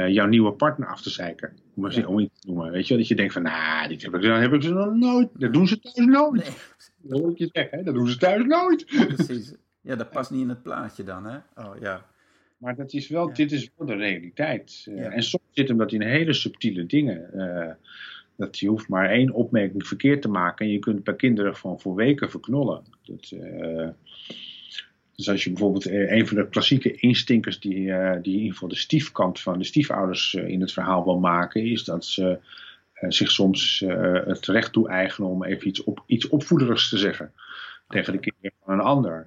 Speaker 2: jouw nieuwe partner af te zeiken. Om, ja. om iets te noemen. Weet je, dat je denkt van, nou, dit heb ik, heb ik ze nog nooit. Dat doen ze thuis nooit. Nee. Dat wil ik je zeggen, hè? dat doen ze thuis nooit.
Speaker 1: Precies. Ja, dat past niet in het plaatje dan, hè? Oh, ja.
Speaker 2: Maar dat is wel, dit is wel de realiteit. Uh, en soms zit hem dat in hele subtiele dingen. Uh, dat je hoeft maar één opmerking verkeerd te maken en je kunt bij kinderen van voor weken verknollen. Dat, dus als je bijvoorbeeld eh, een van de klassieke instinkers die, uh, die in ieder geval de stiefkant van de stiefouders uh, in het verhaal wil maken, is dat ze uh, zich soms het recht toe-eigenen om even iets, op, iets opvoederigs te zeggen tegen de kinderen van een ander.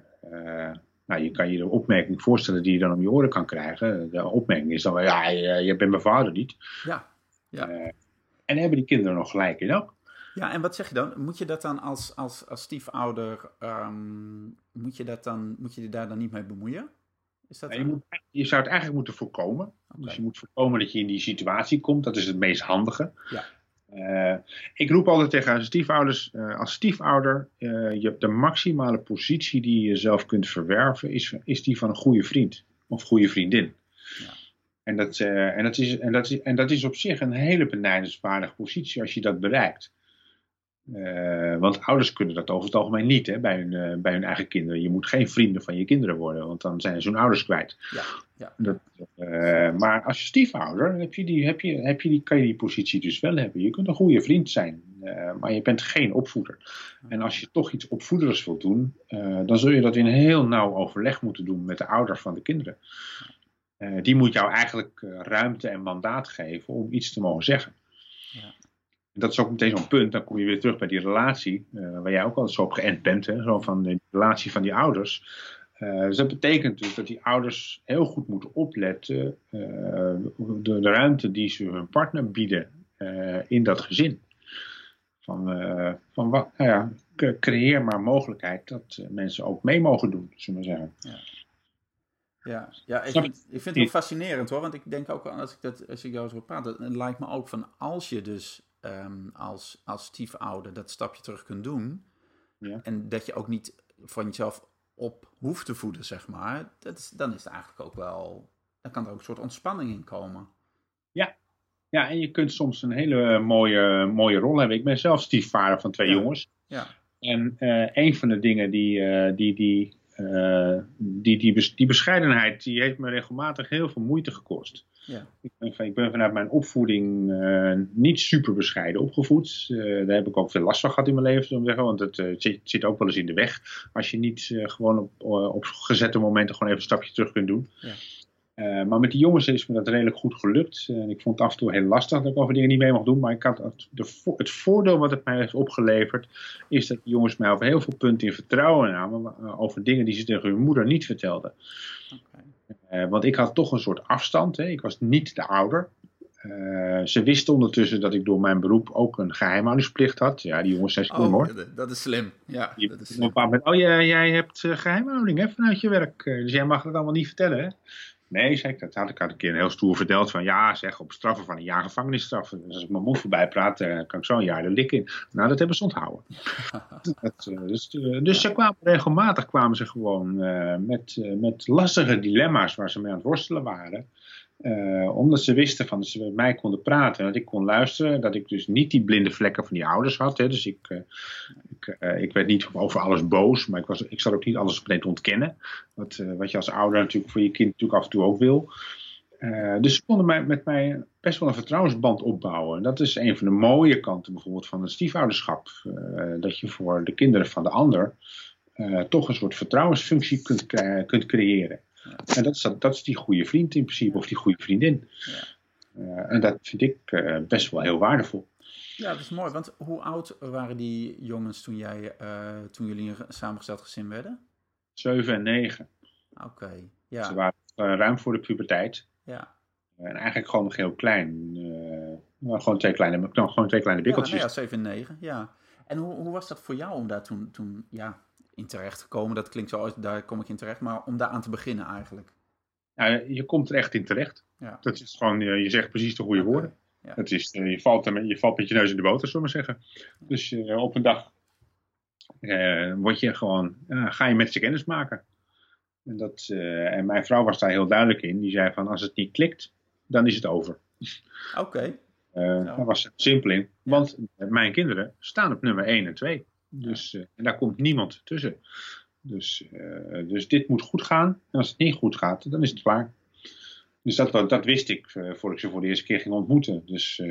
Speaker 2: nou, je kan je de opmerking voorstellen die je dan om je oren kan krijgen. De opmerking is dan wel, ja, je bent mijn vader niet.
Speaker 1: Ja. ja.
Speaker 2: en hebben die kinderen nog gelijk in ook?
Speaker 1: Ja, en wat zeg je dan? Moet je dat dan als, als, als stiefouder, um, moet, je dat dan, moet je je daar dan niet mee bemoeien?
Speaker 2: Is dat je, moet, je, zou het eigenlijk moeten voorkomen. Dus je moet voorkomen dat je in die situatie komt. Dat is het meest handige. Ja. Uh, ik roep altijd tegen stiefouders, uh, als stiefouder, uh, je hebt de maximale positie die je zelf kunt verwerven, is, is die van een goede vriend of goede vriendin. Ja. En, dat, en, dat is, en, dat is, en dat is op zich een hele benijdenswaardige positie als je dat bereikt. Uh, want ouders kunnen dat over het algemeen niet hè, bij, hun, uh, bij hun eigen kinderen. Je moet geen vrienden van je kinderen worden, want dan zijn ze hun ouders kwijt. Ja, ja. Dat, uh, maar als je stiefouder, heb je die, heb je, heb je die, kan je die positie dus wel hebben. Je kunt een goede vriend zijn, maar je bent geen opvoeder. En als je toch iets opvoeders wilt doen, dan zul je dat in heel nauw overleg moeten doen met de ouders van de kinderen. die moet jou eigenlijk ruimte en mandaat geven om iets te mogen zeggen. Ja dat is ook meteen zo'n punt, dan kom je weer terug bij die relatie, uh, waar jij ook al zo op geënt bent, hè, zo van de relatie van die ouders. Uh, dus dat betekent dus dat die ouders heel goed moeten opletten uh, de, de, ruimte die ze hun partner bieden in dat gezin. Van, van wat, nou ja, creëer maar mogelijkheid dat mensen ook mee mogen doen, zullen we zeggen.
Speaker 1: Ja. Ja, ja ik, vind, ik vind het wel fascinerend hoor. Want ik denk ook als ik, dat, als ik jou zo praat, het lijkt me ook van als je dus um, als, als stiefouder dat stapje terug kunt doen. Ja. En dat je ook niet van jezelf op hoeft te voeden, zeg maar. Dat is, dan is het eigenlijk ook wel. Dan kan er ook een soort ontspanning in komen.
Speaker 2: Ja, ja en je kunt soms een hele mooie, mooie rol hebben. Ik ben zelf stiefvader van twee jongens. Ja. En uh, een van de dingen die, uh, die, die, uh, die, die, die, bescheidenheid, die heeft me regelmatig heel veel moeite gekost. Ja. Ik, ben, ik, ben, vanuit mijn opvoeding niet super bescheiden opgevoed. daar heb ik ook veel last van gehad in mijn leven, zeggen, want het zit, zit, ook wel eens in de weg. Als je niet gewoon op, op gezette momenten gewoon even een stapje terug kunt doen. Ja. Maar met die jongens is me dat redelijk goed gelukt. En ik vond het af en toe heel lastig dat ik over dingen niet mee mocht doen. Maar ik had het, de, het voordeel wat het mij heeft opgeleverd, is dat die jongens mij over heel veel punten in vertrouwen namen. Eh, over dingen die ze tegen hun moeder niet vertelden. Okay. Uh, want ik had toch een soort afstand. Hè. Ik was niet de ouder. Uh, ze wisten ondertussen dat ik door mijn beroep ook een geheimhoudingsplicht had. Ja, die jongens zijn slim oh, hoor.
Speaker 1: Dat is slim. Ja, dat is
Speaker 2: slim. Moment, oh, jij, jij hebt geheimhouding hè, vanuit je werk. Dus jij mag het allemaal niet vertellen. Hè? Nee, zei ik, dat had ik had een keer heel stoer verteld van ja, zeg op straffen van een jaar gevangenisstraf. Dus als ik mijn mond voorbij praat, eh, kan ik zo een jaar de lik in. Nou, dat hebben ze onthouden. <laughs> dat, uh, dus uh, dus ze kwamen regelmatig kwamen ze gewoon met, met lastige dilemma's waar ze mee aan het worstelen waren. Uh, omdat ze wisten van dat ze met mij konden praten en dat ik kon luisteren. Dat ik dus niet die blinde vlekken van die ouders had. Hè. Dus ik, uh, ik, uh, ik werd niet over alles boos, maar ik, was, ik zat ook niet alles meteen te ontkennen. Wat, wat je als ouder natuurlijk voor je kind natuurlijk af en toe ook wil. dus ze konden mij, met mij best wel een vertrouwensband opbouwen. En dat is een van de mooie kanten bijvoorbeeld van het stiefouderschap. dat je voor de kinderen van de ander toch een soort vertrouwensfunctie kunt, kunt creëren. En dat is, dat is die goede vriend in principe, of die goede vriendin. Ja. Uh, en dat vind ik uh, best wel heel waardevol.
Speaker 1: Ja, dat is mooi. Want hoe oud waren die jongens toen, jij, uh, toen jullie een samengesteld gezin werden?
Speaker 2: Zeven en negen.
Speaker 1: Oké, ja.
Speaker 2: Ze waren ruim voor de puberteit.
Speaker 1: Ja.
Speaker 2: En eigenlijk gewoon nog heel klein. gewoon, twee kleine, gewoon twee kleine bikkeltjes.
Speaker 1: Ja, nee, ja, zeven en negen, ja. En hoe, hoe was dat voor jou om daar toen, toen ja, in terecht gekomen. Dat klinkt zo, daar kom ik in terecht. Maar om daar aan te beginnen eigenlijk.
Speaker 2: Ja, je komt er echt in terecht. Ja. Dat is gewoon, je zegt precies de goede woorden. Ja. Het is, eh, je, valt er, je valt met je neus in de boter, zullen we zeggen. Dus uh, op een dag uh, word je gewoon, uh, ga je met ze kennis maken. En, dat, en mijn vrouw was daar heel duidelijk in. Die zei van, als het niet klikt, dan is het over.
Speaker 1: Oké.
Speaker 2: Okay. Daar was het simpel in. Want mijn kinderen staan op nummer 1 en 2. Dus, uh, en daar komt niemand tussen. Dus, uh, dus dit moet goed gaan. En als het niet goed gaat, dan is het klaar. Dus dat, dat wist ik uh, voordat ik ze voor de eerste keer ging ontmoeten. Dus,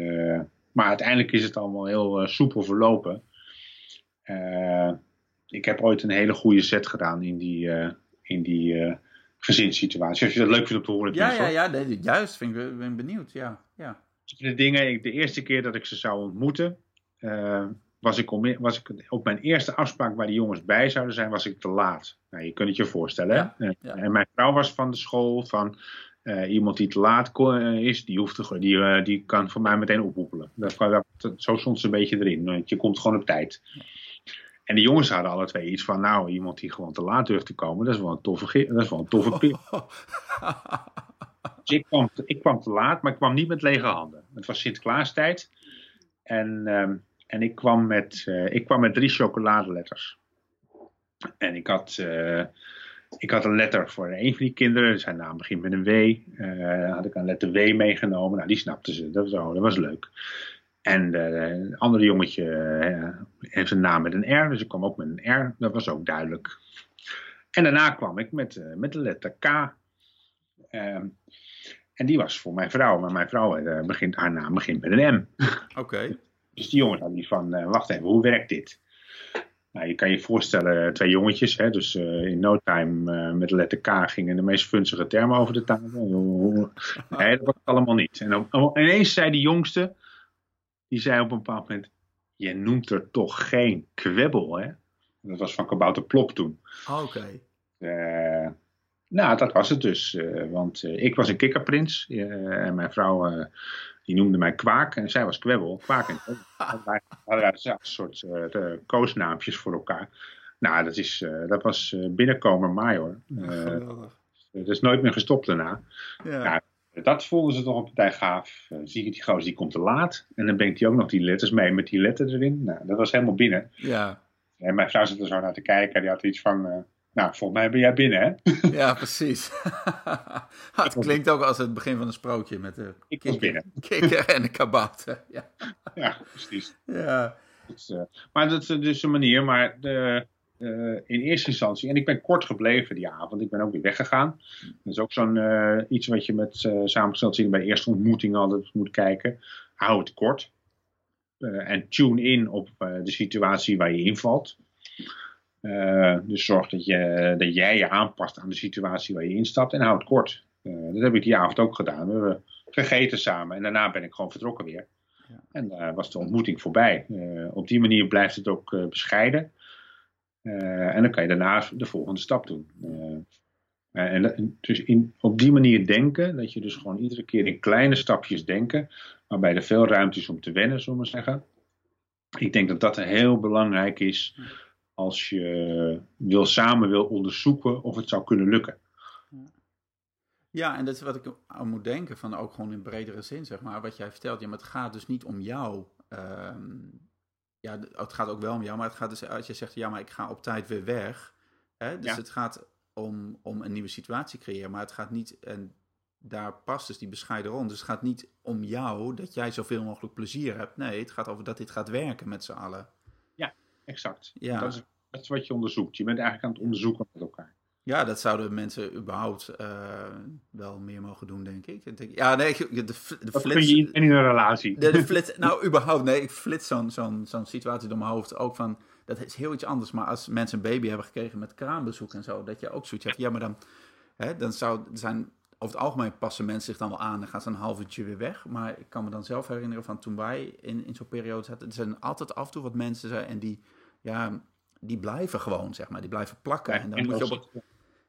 Speaker 2: maar uiteindelijk is het allemaal heel soepel verlopen. ik heb ooit een hele goede set gedaan in die, in die gezinssituatie. Als je dat leuk vindt om te horen.
Speaker 1: Ja, ja, ja nee, juist. Vind ik, ben benieuwd. Ja, ja.
Speaker 2: De dingen, de eerste keer dat ik ze zou ontmoeten was ik, om, was ik op mijn eerste afspraak waar die jongens bij zouden zijn, was ik te laat. Nou, je kunt het je voorstellen. hè? En mijn vrouw was van de school van uh, iemand die te laat eh, is, die, hoeft te, die, uh, die kan voor mij meteen ophoepelen. Dat, dat, zo stond ze een beetje erin. Want je komt gewoon op tijd. En de jongens hadden alle twee iets van, nou, iemand die gewoon te laat durft te komen, dat is wel een toffe, dat is wel een toffe pik. <laughs> dus ik kwam, ik kwam te laat, maar ik kwam niet met lege handen. Het was Sinterklaastijd. En ehm, en ik kwam met, uh, ik kwam met drie chocoladeletters. En ik had, uh, ik had een letter voor een van die kinderen. Zijn naam begint met een W. Uh, had ik een letter W meegenomen. Nou, die snapten ze. Dat was, oh, dat was leuk. En een andere jongetje heeft een naam met een R. Dus ik kwam ook met een R. Dat was ook duidelijk. En daarna kwam ik met, met de letter K. Ehm, en die was voor mijn vrouw. Maar mijn vrouw begint, haar naam begint met een M.
Speaker 1: Oké.
Speaker 2: Dus die jongen had die van, uh, wacht even, hoe werkt dit? Nou, je kan je voorstellen, twee jongetjes, hè, dus uh, in no time uh, met de letter K gingen de meest funzige termen over de tafel. <laughs> Nee, dat was allemaal niet. En dan, ineens zei die jongste, die zei op een bepaald moment, je noemt er toch geen kwebbel, hè? Dat was van Kabouter Plop toen.
Speaker 1: Oh, oké.
Speaker 2: Okay. nou, dat was het dus. want ik was een kikkerprins en mijn vrouw die noemde mij Kwaak en zij was Kwebbel. Kwaak en <laughs> Wij hadden een soort uh, koosnaampjes voor elkaar. Nou, dat, is, uh, dat was uh, binnenkomen Major. dat is nooit meer gestopt daarna. Ja. Nou, dat vonden ze toch een partij gaaf. zie je die gozer, die komt te laat. En dan brengt hij ook nog die letters mee met die letter erin. Nou, dat was helemaal binnen.
Speaker 1: Ja.
Speaker 2: En mijn vrouw zat er zo naar te kijken. Die had iets van... Nou, volgens mij ben jij binnen, hè?
Speaker 1: Ja, precies. <laughs> het klinkt ook als het begin van een sprookje met de
Speaker 2: kikker, <laughs>
Speaker 1: kikker en de kabouter. Ja,
Speaker 2: ja precies.
Speaker 1: Ja.
Speaker 2: Dus, uh, maar dat is dus een manier. Maar de, in eerste instantie, en ik ben kort gebleven die avond, ik ben ook weer weggegaan. Dat is ook zo'n iets wat je met samengesteld zien bij de eerste ontmoeting altijd moet kijken. Hou het kort. en tune in op de situatie waar je invalt. Dus zorg dat, je, dat jij je aanpast aan de situatie waar je instapt en hou het kort. dat heb ik die avond ook gedaan. We hebben gegeten samen en daarna ben ik gewoon vertrokken weer. Ja. En uh, was de ontmoeting voorbij. Op die manier blijft het ook bescheiden. en dan kan je daarna de volgende stap doen. en dus in, op die manier denken, dat je dus gewoon iedere keer in kleine stapjes denken, waarbij er veel ruimte is om te wennen, zullen we zeggen. Ik denk dat dat heel belangrijk is als je wil, samen wil onderzoeken of het zou kunnen lukken.
Speaker 1: Ja, en dat is wat ik aan moet denken, van ook gewoon in bredere zin, zeg maar. Wat jij vertelt, ja, maar het gaat dus niet om jou. Ehm, ja, het gaat ook wel om jou, maar het gaat dus, als je zegt, ja, maar ik ga op tijd weer weg. Hè? Dus het gaat om, om een nieuwe situatie creëren, maar het gaat niet, en daar past dus die bescheiden rond. Dus het gaat niet om jou, dat jij zoveel mogelijk plezier hebt. Nee, het gaat over dat dit gaat werken met z'n allen.
Speaker 2: Exact. Ja. Dat, is, dat is wat je onderzoekt. Je bent eigenlijk aan het onderzoeken met elkaar.
Speaker 1: Ja, dat zouden mensen überhaupt uh, wel meer mogen doen, denk ik. Denk, ja, nee, de, de
Speaker 2: flits... kun je in een relatie?
Speaker 1: De, de flits, <laughs> nou, überhaupt, nee, ik flits zo'n zo'n zo'n situatie door mijn hoofd ook van... Dat is heel iets anders, maar als mensen een baby hebben gekregen met kraambezoek en zo... dat je ook zoiets hebt, ja, maar dan... Hè, dan zou zijn... Over het algemeen passen mensen zich dan wel aan en gaan ze een half uurtje weer weg. Maar ik kan me dan zelf herinneren van toen wij in, in zo'n periode zaten... Er zijn altijd af en toe wat mensen zijn en die... Ja, die blijven gewoon, zeg maar. Die blijven plakken. en dan moet je op...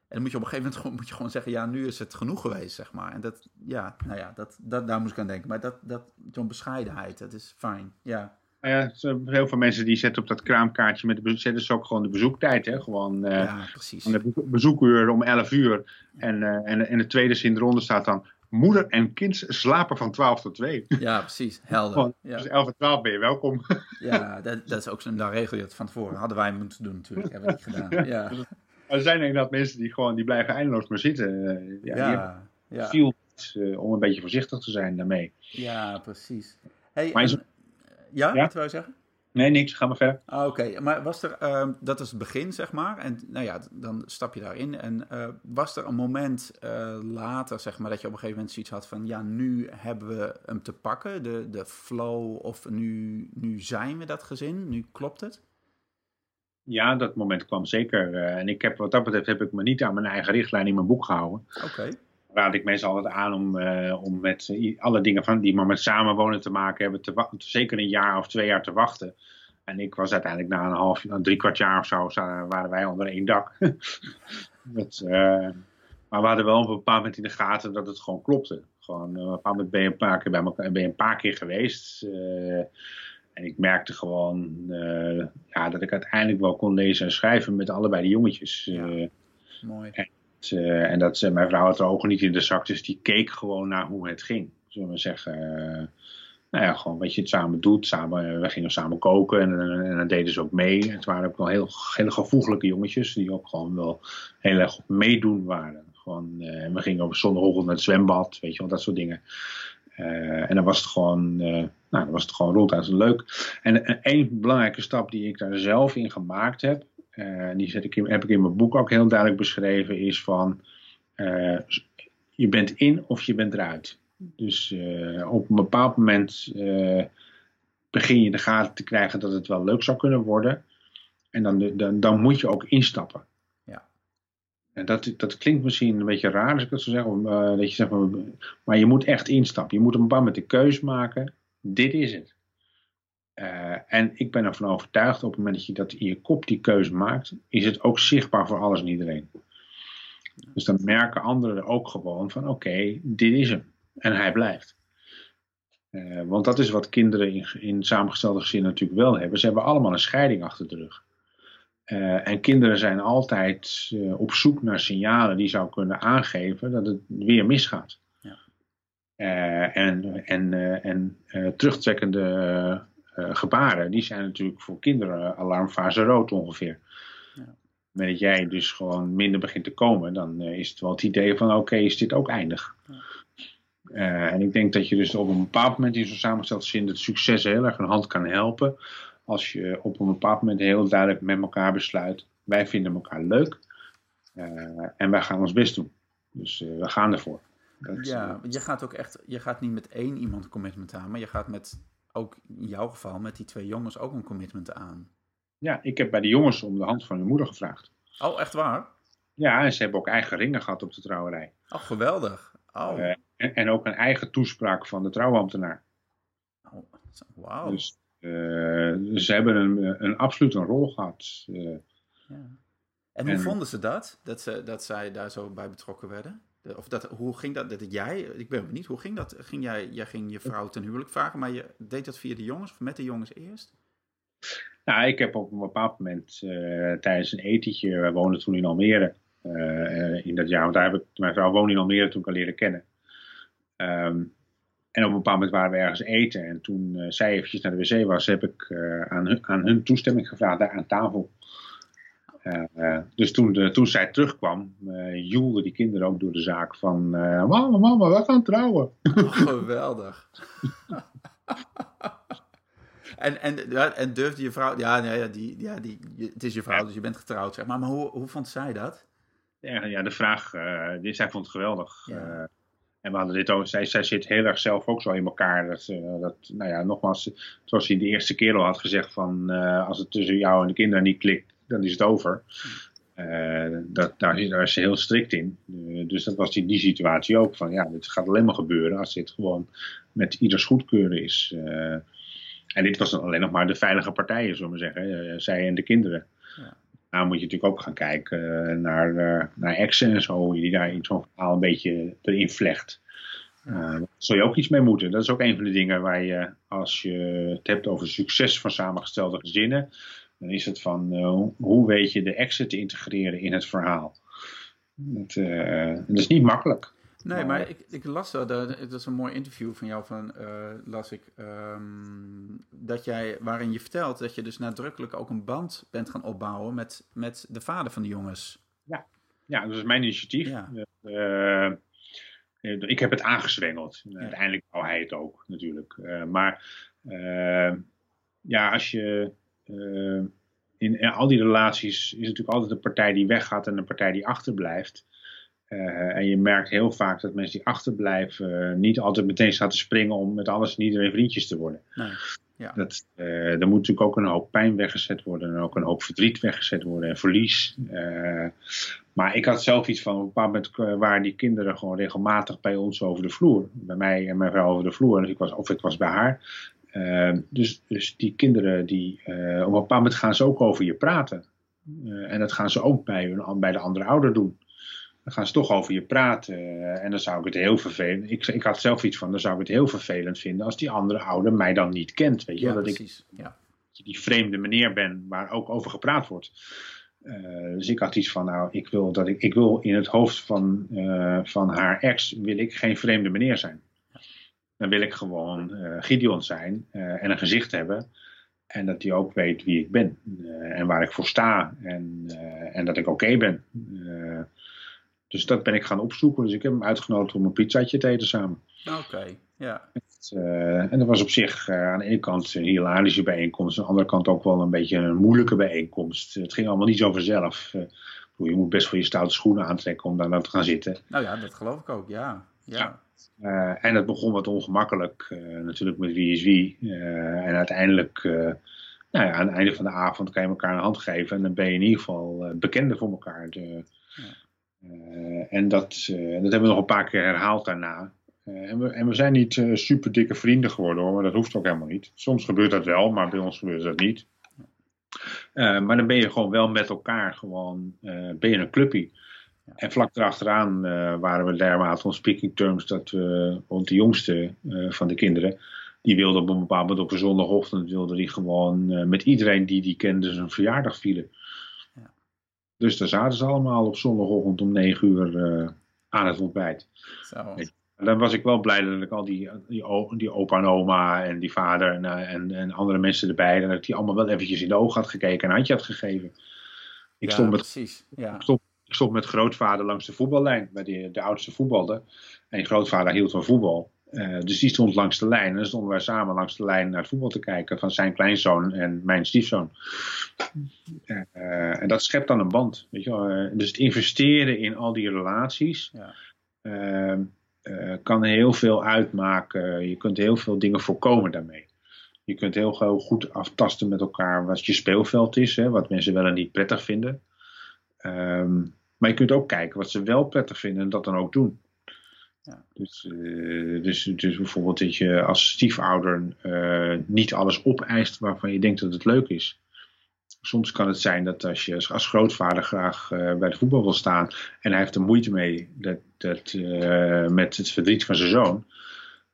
Speaker 1: En dan moet je op een gegeven moment <laughs> gewoon, moet je gewoon zeggen, ja, nu is het genoeg geweest, zeg maar. En dat, ja, nou ja, dat, dat, daar moest ik aan denken. Maar dat, dat, zo'n bescheidenheid, dat is fijn, ja.
Speaker 2: Nou ja, heel veel mensen die zetten op dat kraamkaartje met de zetten ze ook gewoon de bezoektijd. Hè? Gewoon uh,
Speaker 1: ja, precies.
Speaker 2: de bezoekuur om 11 uur. En, uh, en, en de tweede zin eronder staat dan. Moeder en kind slapen van 12 tot 2.
Speaker 1: Ja, precies. Helder. ja.
Speaker 2: Dus 11 en 12 ben je welkom.
Speaker 1: Ja, dat, dat is ook zo'n regel je het van tevoren. Hadden wij moeten doen natuurlijk. Hebben we niet gedaan. <laughs> Ja.
Speaker 2: er zijn inderdaad mensen die gewoon die blijven eindeloos maar zitten. Uh, ja, ja, ja. Veel om een beetje voorzichtig te zijn daarmee.
Speaker 1: Ja, precies. Hey, maar en, ja, ja, wat wou je zeggen?
Speaker 2: Nee, niks. Ga maar verder.
Speaker 1: Ah, Oké, maar was er, uh, dat is het begin, zeg maar. En nou ja, dan stap je daarin. En uh, was er een moment uh, later, zeg maar, dat je op een gegeven moment zoiets had van: ja, nu hebben we hem te pakken, de, de flow, of nu, nu zijn we dat gezin, nu klopt het?
Speaker 2: Ja, dat moment kwam zeker. Uh, en ik heb, wat dat betreft heb ik me niet aan mijn eigen richtlijn in mijn boek gehouden.
Speaker 1: Oké. Okay.
Speaker 2: Raad ik mensen altijd aan om, uh, om met uh, alle dingen van, die maar met samenwonen te maken hebben, te zeker een jaar of twee jaar te wachten. En ik was uiteindelijk na een half, na drie kwart jaar of zo, waren wij onder één dak. <laughs> dat, maar we hadden wel op een bepaald moment in de gaten dat het gewoon klopte. Gewoon, op een bepaald moment ben je een paar keer bij elkaar, ben je een paar keer geweest. En ik merkte gewoon ja, dat ik uiteindelijk wel kon lezen en schrijven met allebei de jongetjes. Ja,
Speaker 1: mooi.
Speaker 2: En, en dat mijn vrouw had haar ogen niet in de zak, dus die keek gewoon naar hoe het ging. Zullen we zeggen. nou ja, gewoon wat je het samen doet. Samen, we gingen samen koken en, en, en dan deden ze ook mee. Het waren ook wel heel, hele gevoeglijke jongetjes die ook gewoon wel heel erg meedoen waren. Gewoon, we gingen op zondagochtend naar het zwembad, weet je wel, dat soort dingen. En dan was het gewoon, nou, dan was het gewoon ronduit leuk. En één belangrijke stap die ik daar zelf in gemaakt heb, uh, die zet ik in, heb ik in mijn boek ook heel duidelijk beschreven, is van je bent in of je bent eruit. Dus op een bepaald moment begin je de gaten te krijgen dat het wel leuk zou kunnen worden. En dan, dan, dan moet je ook instappen. En dat, dat klinkt misschien een beetje raar als ik dat zo zeg. Uh, dat je zegt, maar, maar je moet echt instappen. Je moet op een bepaald moment de keus maken. Dit is het. Uh, en ik ben ervan overtuigd, op het moment dat je dat in je kop die keuze maakt, is het ook zichtbaar voor alles en iedereen. Dus dan merken anderen ook gewoon van oké, okay, dit is hem. En hij blijft. Uh, want dat is wat kinderen in, in samengestelde gezinnen natuurlijk wel hebben. Ze hebben allemaal een scheiding achter de rug. Uh, en kinderen zijn altijd op zoek naar signalen die zou kunnen aangeven dat het weer misgaat. Ja. En en, en terugtrekkende gebaren, die zijn natuurlijk voor kinderen alarmfase rood ongeveer. Ja. dat jij dus gewoon minder begint te komen, dan is het wel het idee van oké, okay, is dit ook eindig. Ja. en ik denk dat je dus op een bepaald moment in zo'n samengesteld zin het succes heel erg een hand kan helpen als je op een bepaald moment heel duidelijk met elkaar besluit, wij vinden elkaar leuk en wij gaan ons best doen. Dus we gaan ervoor.
Speaker 1: Dat, ja, je gaat ook echt, je gaat niet met één iemand commitment aan, maar je gaat met, ook in jouw geval, met die twee jongens ook een commitment aan.
Speaker 2: Ja, ik heb bij de jongens om de hand van hun moeder gevraagd.
Speaker 1: Oh, echt waar?
Speaker 2: Ja, en ze hebben ook eigen ringen gehad op de trouwerij.
Speaker 1: Oh, geweldig. Oh.
Speaker 2: Uh, en, en, ook een eigen toespraak van de trouwambtenaar.
Speaker 1: Oh, wauw.
Speaker 2: Dus, uh, dus, ze hebben een, een, absoluut een rol gehad. Uh,
Speaker 1: ja. En hoe en, vonden ze dat? Dat, ze, dat zij daar zo bij betrokken werden? Of dat, hoe ging dat? Dat jij, ik ben benieuwd, hoe ging dat? Ging jij, jij ging je vrouw ten huwelijk vragen, maar je deed dat via de jongens of met de jongens eerst?
Speaker 2: Nou, ik heb op een bepaald moment uh, tijdens een etentje, we woonden toen in Almere uh, in dat jaar, want daar heb ik, mijn vrouw woonde in Almere toen ik leren kennen. Um, en op een bepaald moment waren we ergens eten en toen zij eventjes naar de wc was, heb ik aan, hun, aan hun toestemming gevraagd daar aan tafel. Uh, dus toen, de, toen zij terugkwam, uh, joelden die kinderen ook door de zaak van... Uh, mama, mama, we gaan trouwen.
Speaker 1: Oh, geweldig. <laughs> en, en, en durfde je vrouw... Ja, nee, ja, die, ja die, het is je vrouw, dus je bent getrouwd, zeg maar. Maar hoe, hoe vond zij dat?
Speaker 2: Ja, ja de vraag... Die, zij vond het geweldig. Ja. En we hadden dit ook, zij, zij zit heel erg zelf ook zo in elkaar. Dat, dat, nou ja, nogmaals, zoals hij de eerste keer al had gezegd: van als het tussen jou en de kinderen niet klikt, dan is het over. Uh, dat, daar, daar, is ze heel strikt in. Uh, dus dat was in die situatie ook. Van ja, dit gaat alleen maar gebeuren als dit gewoon met ieders goedkeuren is. Uh, en dit was dan alleen nog maar de veilige partijen, zullen we zeggen. zij en de kinderen. Ja. Nou moet je natuurlijk ook gaan kijken naar, naar exen en zo. Die daar in zo'n verhaal een beetje erin vlecht. daar zul je ook iets mee moeten. Dat is ook een van de dingen waar je, als je het hebt over succes van samengestelde gezinnen dan is het van uh, hoe weet je de exit te integreren in het verhaal. Het, uh, dat is niet makkelijk.
Speaker 1: Nee, maar ik, ik las dat, dat is een mooi interview van jou, van, uh, las ik, um, dat jij, waarin je vertelt dat je dus nadrukkelijk ook een band bent gaan opbouwen met, met de vader van de jongens.
Speaker 2: Ja, ja dat is mijn initiatief. Ja. Uh, ik heb het aangezwengeld. Ja. Uiteindelijk wou hij het ook, natuurlijk. Uh, maar ja, als je uh, in, al die relaties is natuurlijk altijd een partij die weggaat en een partij die achterblijft. Uh, en je merkt heel vaak dat mensen die achterblijven niet altijd meteen staan te springen om met alles en iedereen vriendjes te worden. Nee. Ja. Dat, uh, er moet natuurlijk ook een hoop pijn weggezet worden en ook een hoop verdriet weggezet worden en verlies. maar ik had zelf iets van, op een bepaald moment waren die kinderen gewoon regelmatig bij ons over de vloer. Bij mij en mijn vrouw over de vloer. Dus ik was, of ik was bij haar. Uh, dus, dus die kinderen, die, uh, op een bepaald moment gaan ze ook over je praten. Uh, en dat gaan ze ook bij, hun, bij de andere ouder doen. Dan gaan ze toch over je praten. en dan zou ik het heel vervelend. Ik, ik had zelf iets van, dan zou ik het heel vervelend vinden als die andere ouder mij dan niet kent. Weet je ja, dat precies. ik ja. die vreemde meneer ben waar ook over gepraat wordt. dus ik had iets van, nou, ik wil, dat ik, ik wil in het hoofd van, van haar ex, wil ik geen vreemde meneer zijn. Dan wil ik gewoon uh, Gideon zijn uh, en een gezicht hebben. En dat hij ook weet wie ik ben uh, en waar ik voor sta. En, en dat ik oké okay ben. dus dat ben ik gaan opzoeken. Dus ik heb hem uitgenodigd om een pizzaatje te eten samen.
Speaker 1: Oké, ja.
Speaker 2: en dat was op zich aan de ene kant een hilarische bijeenkomst. Aan de andere kant ook wel een beetje een moeilijke bijeenkomst. Het ging allemaal niet zo vanzelf. je moet best wel je stoute schoenen aantrekken om daar nou te gaan zitten.
Speaker 1: Nou ja, dat geloof ik ook, ja. ja. ja.
Speaker 2: Uh, en het begon wat ongemakkelijk, uh, natuurlijk met wie is wie. Uh, en uiteindelijk, nou ja, aan het einde van de avond kan je elkaar een hand geven en dan ben je in ieder geval bekende voor elkaar. De, ja. en dat, dat hebben we nog een paar keer herhaald daarna. En we, en, we, zijn niet super dikke vrienden geworden hoor, maar dat hoeft ook helemaal niet. Soms gebeurt dat wel, maar bij ons gebeurt dat niet. maar dan ben je gewoon wel met elkaar, gewoon ben je een clubje. En vlak erachteraan uh, waren we dermate on speaking terms dat we, want de jongste uh, van de kinderen, die wilde op een bepaald moment op een zondagochtend, wilde die gewoon uh, met iedereen die die kende zijn verjaardag vieren. Ja. Dus daar zaten ze allemaal op zondagochtend om negen uur aan het ontbijt. Zo. Dan was ik wel blij dat ik al die, die, die opa en oma en die vader en, en, en andere mensen erbij, dat ik die allemaal wel eventjes in de ogen had gekeken en een handje had gegeven. Ik
Speaker 1: ja,
Speaker 2: stond met,
Speaker 1: precies. Ja.
Speaker 2: Ik stond ik stond met grootvader langs de voetballijn, bij de, de oudste voetbalde. En grootvader hield van voetbal. dus die stond langs de lijn. En dan stonden wij samen langs de lijn naar het voetbal te kijken van zijn kleinzoon en mijn stiefzoon. en dat schept dan een band. Weet je wel? dus het investeren in al die relaties ja. Ehm, kan heel veel uitmaken. Je kunt heel veel dingen voorkomen daarmee. Je kunt heel goed aftasten met elkaar wat je speelveld is, hè, wat mensen wel en niet prettig vinden. Ehm, maar je kunt ook kijken wat ze wel prettig vinden en dat dan ook doen. Ja. Dus, uh, dus, dus bijvoorbeeld dat je als stiefouder uh, niet alles opeist waarvan je denkt dat het leuk is. Soms kan het zijn dat als je als grootvader graag uh, bij de voetbal wil staan en hij heeft er moeite mee dat, dat, met het verdriet van zijn zoon,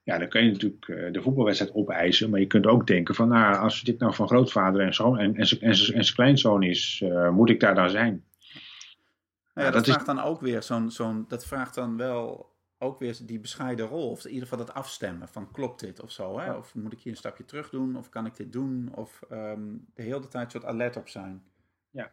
Speaker 2: ja, dan kun je natuurlijk de voetbalwedstrijd opeisen. Maar je kunt ook denken van, nou, als dit nou van grootvader en zoon en, en, en, zijn kleinzoon is, moet ik daar dan zijn?
Speaker 1: Nou ja, dat, dat, vraagt dan ook weer zo'n, zo'n, dat vraagt dan wel ook weer die bescheiden rol. Of in ieder geval dat afstemmen van klopt dit of zo. Hè? Of moet ik hier een stapje terug doen? Of kan ik dit doen? Of um, de hele tijd soort alert op zijn.
Speaker 2: Ja,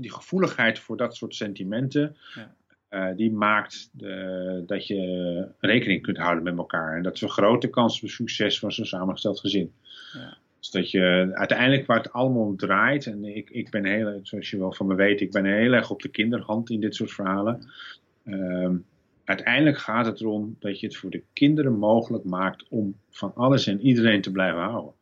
Speaker 2: die gevoeligheid voor dat soort sentimenten. Ja. Uh, die maakt de, dat je rekening kunt houden met elkaar. En dat vergroot de kans op succes van zo'n samengesteld gezin. Ja. Dus dat je uiteindelijk waar het allemaal om draait. En ik, ik ben heel, zoals je wel van me weet, ik ben heel erg op de kinderhand in dit soort verhalen. Uh, uiteindelijk gaat het erom dat je het voor de kinderen mogelijk maakt om van alles en iedereen te blijven houden.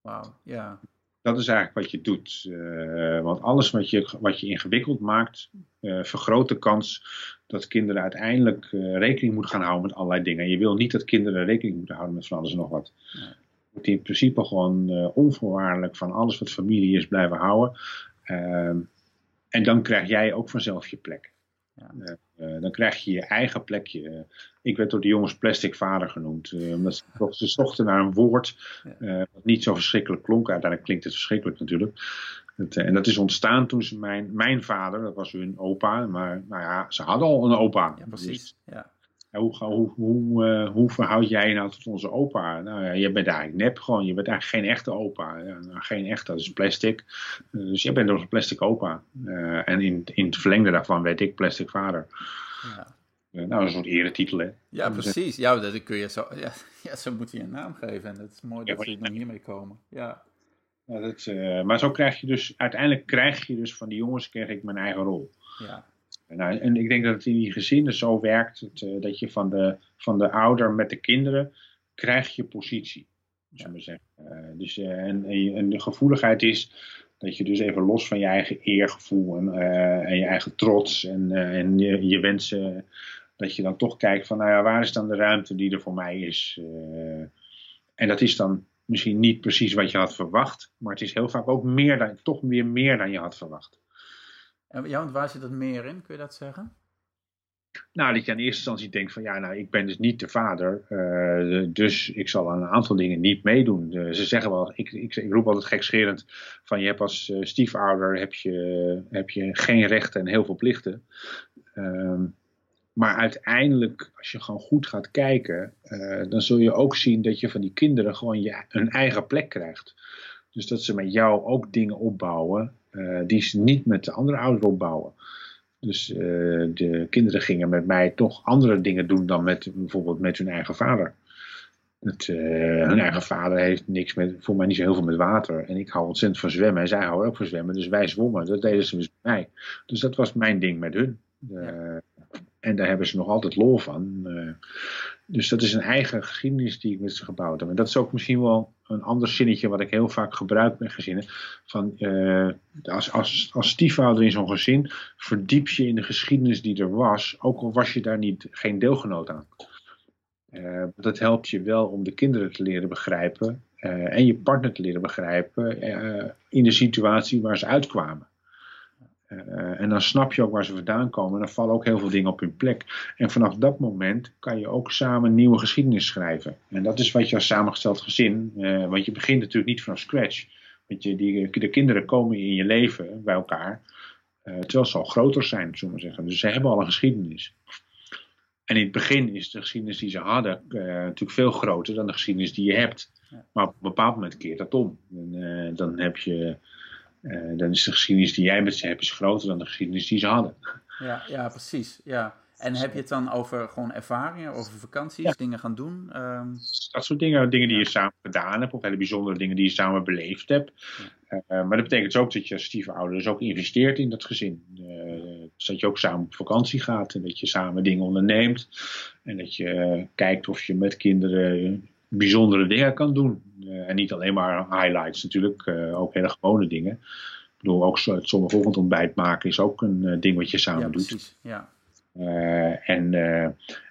Speaker 1: Wauw, ja
Speaker 2: dat is eigenlijk wat je doet. Uh, want alles wat je, wat je ingewikkeld maakt, uh, vergroot de kans dat kinderen uiteindelijk uh, rekening moeten gaan houden met allerlei dingen. En je wil niet dat kinderen rekening moeten houden met van alles en nog wat. Moet in principe gewoon onvoorwaardelijk van alles wat familie is blijven houden. Ehm, en dan krijg jij ook vanzelf je plek. Ja. Uh, dan krijg je je eigen plekje. ik werd door de jongens plastic vader genoemd. Uh, omdat ze, ze zochten naar een woord wat niet zo verschrikkelijk klonk. Uiteindelijk klinkt het verschrikkelijk natuurlijk. Het, en dat is ontstaan toen ze mijn, mijn vader, dat was hun opa. Maar nou ja, ze hadden al een opa.
Speaker 1: Ja, precies. Dus, ja
Speaker 2: hoe, hoe, hoe, uh, hoe verhoud jij je nou tot onze opa? Nou ja, je bent eigenlijk nep gewoon. Je bent eigenlijk geen echte opa. Ja, nou, geen echte, dat is plastic. Uh, dus je bent een plastic opa. Uh, en in, in het verlengde daarvan werd ik plastic vader. Ja. nou, een soort eretitel, hè?
Speaker 1: Ja, precies. Ja, dat kun je zo, ja, <laughs> ja, zo moet je een naam geven. En het is mooi dat ze dan hiermee komen. Ja.
Speaker 2: dat, maar zo krijg je dus, uiteindelijk krijg je dus van die jongens, kreeg ik mijn eigen rol. Ja. Nou, en ik denk dat het in die gezinnen zo werkt dat, uh, dat je van de, van de ouder met de kinderen krijg je positie. Zeggen. Uh, dus, en, en de gevoeligheid is dat je dus even los van je eigen eergevoel en, en je eigen trots en, en je, je, wensen, dat je dan toch kijkt van nou ja, waar is dan de ruimte die er voor mij is. en dat is dan misschien niet precies wat je had verwacht, maar het is heel vaak ook meer dan, toch weer meer dan je had verwacht.
Speaker 1: Ja, want waar zit het meer in? Kun je dat zeggen?
Speaker 2: Nou, dat je in eerste instantie denkt van ja, nou, ik ben dus niet de vader, uh, dus ik zal aan een aantal dingen niet meedoen. Ze zeggen wel, ik, ik, ik, roep altijd gekscherend van je hebt als uh, stiefouder heb je, heb je geen rechten en heel veel plichten. Ehm, maar uiteindelijk, als je gewoon goed gaat kijken, dan zul je ook zien dat je van die kinderen gewoon je, een eigen plek krijgt. Dus dat ze met jou ook dingen opbouwen uh, die ze niet met de andere ouders opbouwen. Dus uh, de kinderen gingen met mij toch andere dingen doen dan met bijvoorbeeld met hun eigen vader. Het, uh, hun eigen vader heeft niks met, voor mij niet zo heel veel met water. En ik hou ontzettend van zwemmen en zij houden ook van zwemmen. Dus wij zwommen, dat deden ze dus met mij. Dus dat was mijn ding met hun. Ja. En daar hebben ze nog altijd lol van. dus dat is een eigen geschiedenis die ik met ze gebouwd heb. En dat is ook misschien wel een ander zinnetje wat ik heel vaak gebruik met gezinnen. Van, uh, als, als, als stiefvader in zo'n gezin verdiep je in de geschiedenis die er was, ook al was je daar niet, geen deelgenoot aan. Uh, dat helpt je wel om de kinderen te leren begrijpen en je partner te leren begrijpen in de situatie waar ze uitkwamen. Uh, en dan snap je ook waar ze vandaan komen. En dan vallen ook heel veel dingen op hun plek. En vanaf dat moment kan je ook samen nieuwe geschiedenis schrijven. En dat is wat je als samengesteld gezin. Uh, want je begint natuurlijk niet van scratch. Want je, die, de kinderen komen in je leven bij elkaar. Uh, terwijl ze al groter zijn, zullen we zeggen. Dus ze hebben al een geschiedenis. En in het begin is de geschiedenis die ze hadden natuurlijk veel groter dan de geschiedenis die je hebt. Maar op een bepaald moment keert dat om. En, dan heb je uh, dan is de geschiedenis die jij met ze hebt is groter dan de geschiedenis die ze hadden.
Speaker 1: Ja, ja precies. Ja. En heb je het dan over gewoon ervaringen, over vakanties, dingen gaan doen? Ehm,
Speaker 2: dat soort dingen, dingen die je samen gedaan hebt, of hele bijzondere dingen die je samen beleefd hebt. Uh, maar dat betekent ook dat je als stiefouder dus ook investeert in dat gezin. Uh, dus dat je ook samen op vakantie gaat en dat je samen dingen onderneemt. En dat je kijkt of je met kinderen bijzondere dingen kan doen. en niet alleen maar highlights natuurlijk, ook hele gewone dingen. Ik bedoel, ook het zondagochtend maken is ook een ding wat je samen
Speaker 1: ja,
Speaker 2: doet.
Speaker 1: Precies, ja.
Speaker 2: En,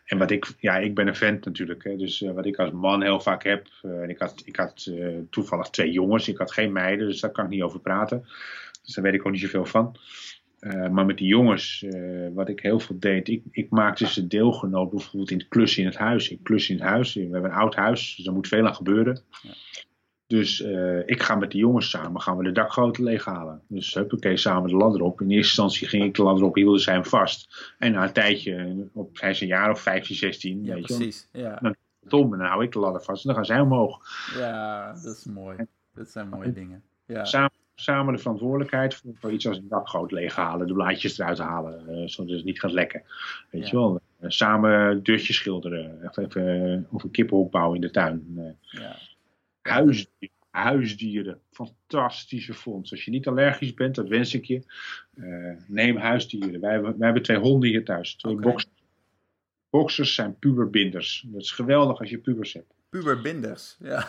Speaker 2: en wat ik, ja, ik ben een vent natuurlijk. Hè, dus wat ik als man heel vaak heb. en ik had, ik had toevallig twee jongens, ik had geen meiden, dus daar kan ik niet over praten. Dus daar weet ik ook niet zoveel van. Maar met die jongens, wat ik heel veel deed, ik, ik maakte ze deelgenoot bijvoorbeeld in het klussen in het huis. Ik klus in het huis, we hebben een oud huis, dus er moet veel aan gebeuren. Ja. Dus uh, ik ga met de jongens samen, gaan we de dakgoten leeghalen. Dus huppakee, samen de ladder op. In eerste instantie ging ik de ladder op, hielden zij hem vast. En na een tijdje, op, hij is een jaar of 15, 16,
Speaker 1: ja,
Speaker 2: weet
Speaker 1: precies,
Speaker 2: je
Speaker 1: Ja.
Speaker 2: Dan Tom, en dan hou ik de ladder vast en dan gaan zij omhoog.
Speaker 1: Ja, dat is mooi. Dat zijn mooie dingen. Ja.
Speaker 2: Samen, samen de verantwoordelijkheid voor, voor, iets als een dakgoot leeghalen, de blaadjes eruit halen, uh, zodat het niet gaat lekken. Weet ja. je wel, uh, samen deurtjes schilderen, even, even of een kippenhok bouwen in de tuin.
Speaker 1: ja.
Speaker 2: Huisdieren. Huisdieren. Fantastische fonds. Als je niet allergisch bent, dat wens ik je. Neem huisdieren. Wij hebben, wij hebben twee honden hier thuis. Twee
Speaker 1: Oké.
Speaker 2: boxers. Boxers zijn puberbinders. Dat is geweldig als je pubers hebt.
Speaker 1: Puberbinders, ja.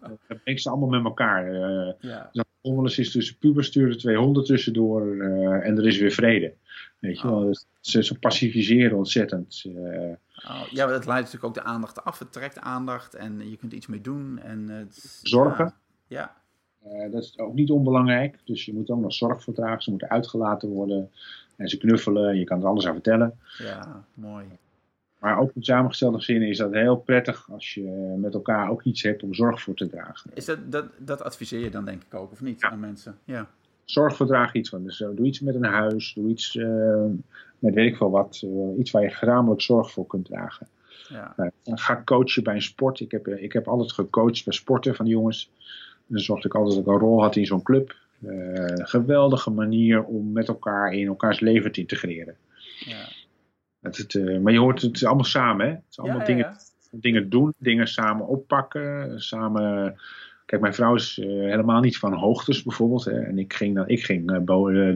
Speaker 2: Dan brengen ze allemaal met elkaar. Uh,
Speaker 1: ja.
Speaker 2: dat hommeles is tussen pubers, sturen twee honden tussendoor uh, en er is weer vrede. Weet je
Speaker 1: Oh.
Speaker 2: wel, ze, ze pacificeren ontzettend. Uh,
Speaker 1: Oh, ja, maar dat leidt natuurlijk ook de aandacht af. Het trekt aandacht en je kunt iets mee doen. En het,
Speaker 2: Zorgen.
Speaker 1: Ja.
Speaker 2: Uh, dat is ook niet onbelangrijk. Dus je moet ook nog zorg voor dragen. Ze moeten uitgelaten worden. En ze knuffelen. Je kan er alles aan vertellen.
Speaker 1: Ja, mooi.
Speaker 2: Maar ook in samengestelde gezinnen is dat heel prettig als je met elkaar ook iets hebt om zorg voor te dragen.
Speaker 1: Is dat, dat, dat adviseer je dan denk ik ook, of niet,
Speaker 2: Ja.
Speaker 1: aan mensen? Ja.
Speaker 2: Zorg voor dragen iets van. Dus uh, doe iets met een huis. Doe iets uh, met weet ik veel wat. Uh, iets waar je gezamenlijk zorg voor kunt dragen.
Speaker 1: Ja.
Speaker 2: Ga coachen bij een sport. Ik heb, ik heb altijd gecoacht bij sporten van jongens. Dan zorgde ik altijd dat ik een rol had in zo'n club. Geweldige manier om met elkaar in elkaars leven te integreren.
Speaker 1: Ja.
Speaker 2: Het, het, uh, maar je hoort het allemaal samen. Hè? Het is allemaal
Speaker 1: Ja,
Speaker 2: dingen,
Speaker 1: ja,
Speaker 2: dingen doen, dingen samen oppakken. Samen. Kijk, mijn vrouw is uh, helemaal niet van hoogtes bijvoorbeeld. Hè? En ik ging, dan, ik ging uh,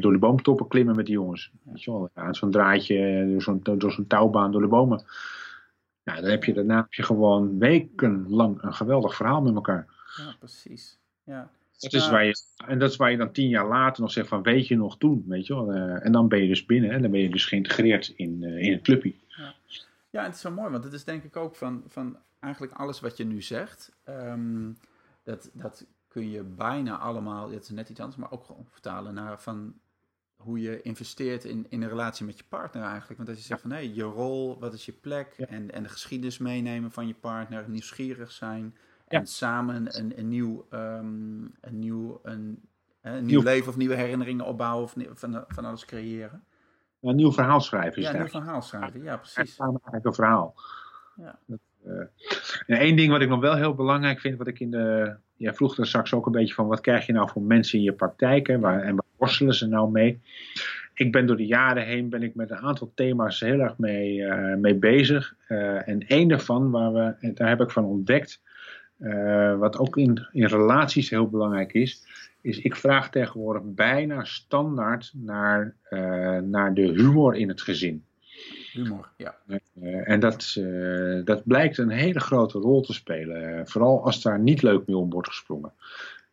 Speaker 2: door de boomtoppen klimmen met die jongens. Weet je wel, aan zo'n draadje, door zo'n, door zo'n touwbaan door de bomen. Nou, dan heb je daarna heb je gewoon wekenlang een geweldig verhaal met elkaar.
Speaker 1: Ja, precies. Ja.
Speaker 2: Dat is waar je, en dat is waar je dan tien jaar later nog zegt van weet je nog toen, weet je wel. Uh, en dan ben je dus binnen en dan ben je dus geïntegreerd in, uh, in het clubje.
Speaker 1: Ja. ja, en het is zo mooi, want het is denk ik ook van, van eigenlijk alles wat je nu zegt. Um, dat, dat kun je bijna allemaal, het is net iets anders, maar ook gewoon vertalen naar van hoe je investeert in, in een relatie met je partner eigenlijk. Want als je zegt van hé, hey, je rol, wat is je plek
Speaker 2: Ja.
Speaker 1: en, en de geschiedenis meenemen van je partner, nieuwsgierig zijn
Speaker 2: Ja.
Speaker 1: en samen een, een nieuw, um, een nieuw, een, nieuw, leven of nieuwe herinneringen opbouwen of van, van alles creëren.
Speaker 2: Een nieuw verhaal schrijven is
Speaker 1: Ja, een nieuw verhaal schrijven, ja precies.
Speaker 2: samen eigenlijk een verhaal.
Speaker 1: Ja.
Speaker 2: Eh, en één ding wat ik nog wel heel belangrijk vind, wat ik in de. Ja, vroeg er straks ook een beetje van wat krijg je nou voor mensen in je praktijk hè, waar, en waar worstelen ze nou mee? Ik ben door de jaren heen ben ik met een aantal thema's heel erg mee, eh, mee bezig. Eh, en één daarvan, waar we, daar heb ik van ontdekt, eh, wat ook in, in relaties heel belangrijk is, is ik vraag tegenwoordig bijna standaard naar, eh, naar de humor in het gezin.
Speaker 1: Humor, ja.
Speaker 2: Uh, en dat, dat blijkt een hele grote rol te spelen. Vooral als daar niet leuk mee om wordt gesprongen.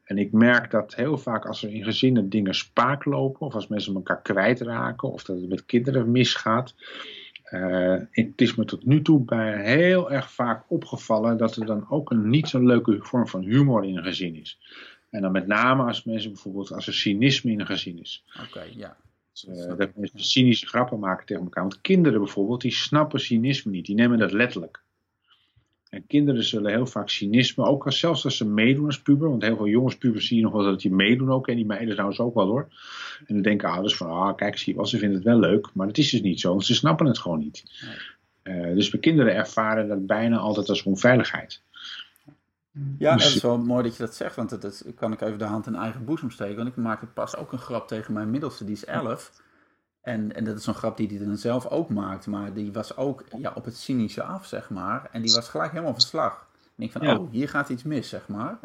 Speaker 2: En ik merk dat heel vaak als er in gezinnen dingen spaak lopen, of als mensen elkaar kwijtraken, of dat het met kinderen misgaat. Uh, het is me tot nu toe bij heel erg vaak opgevallen dat er dan ook een niet zo leuke vorm van humor in een gezin is. En dan met name als mensen bijvoorbeeld, als er cynisme in een gezin is.
Speaker 1: Oké, okay, ja.
Speaker 2: Uh, dat mensen cynische grappen maken tegen elkaar. Want kinderen bijvoorbeeld, die snappen cynisme niet. Die nemen dat letterlijk. En kinderen zullen heel vaak cynisme, ook als, zelfs als ze meedoen als puber. Want heel veel jongens pubers zie je nog wel dat die meedoen ook. En die meiden trouwens ook wel hoor. En dan denken ouders van, ah kijk, zie je wel, ze vinden het wel leuk. Maar dat is dus niet zo, want ze snappen het gewoon niet. Uh, dus bij kinderen ervaren dat bijna altijd als onveiligheid.
Speaker 1: Ja, dus, dat is wel mooi dat je dat zegt, want dat, dat kan ik even de hand in eigen boezem steken. Want ik maakte pas ook een grap tegen mijn middelste, die is 11. En, en dat is zo'n grap die hij dan zelf ook maakt, maar die was ook ja, op het cynische af, zeg maar. En die was gelijk helemaal van slag. En ik van,
Speaker 2: Ja.
Speaker 1: oh, hier gaat iets mis, zeg maar.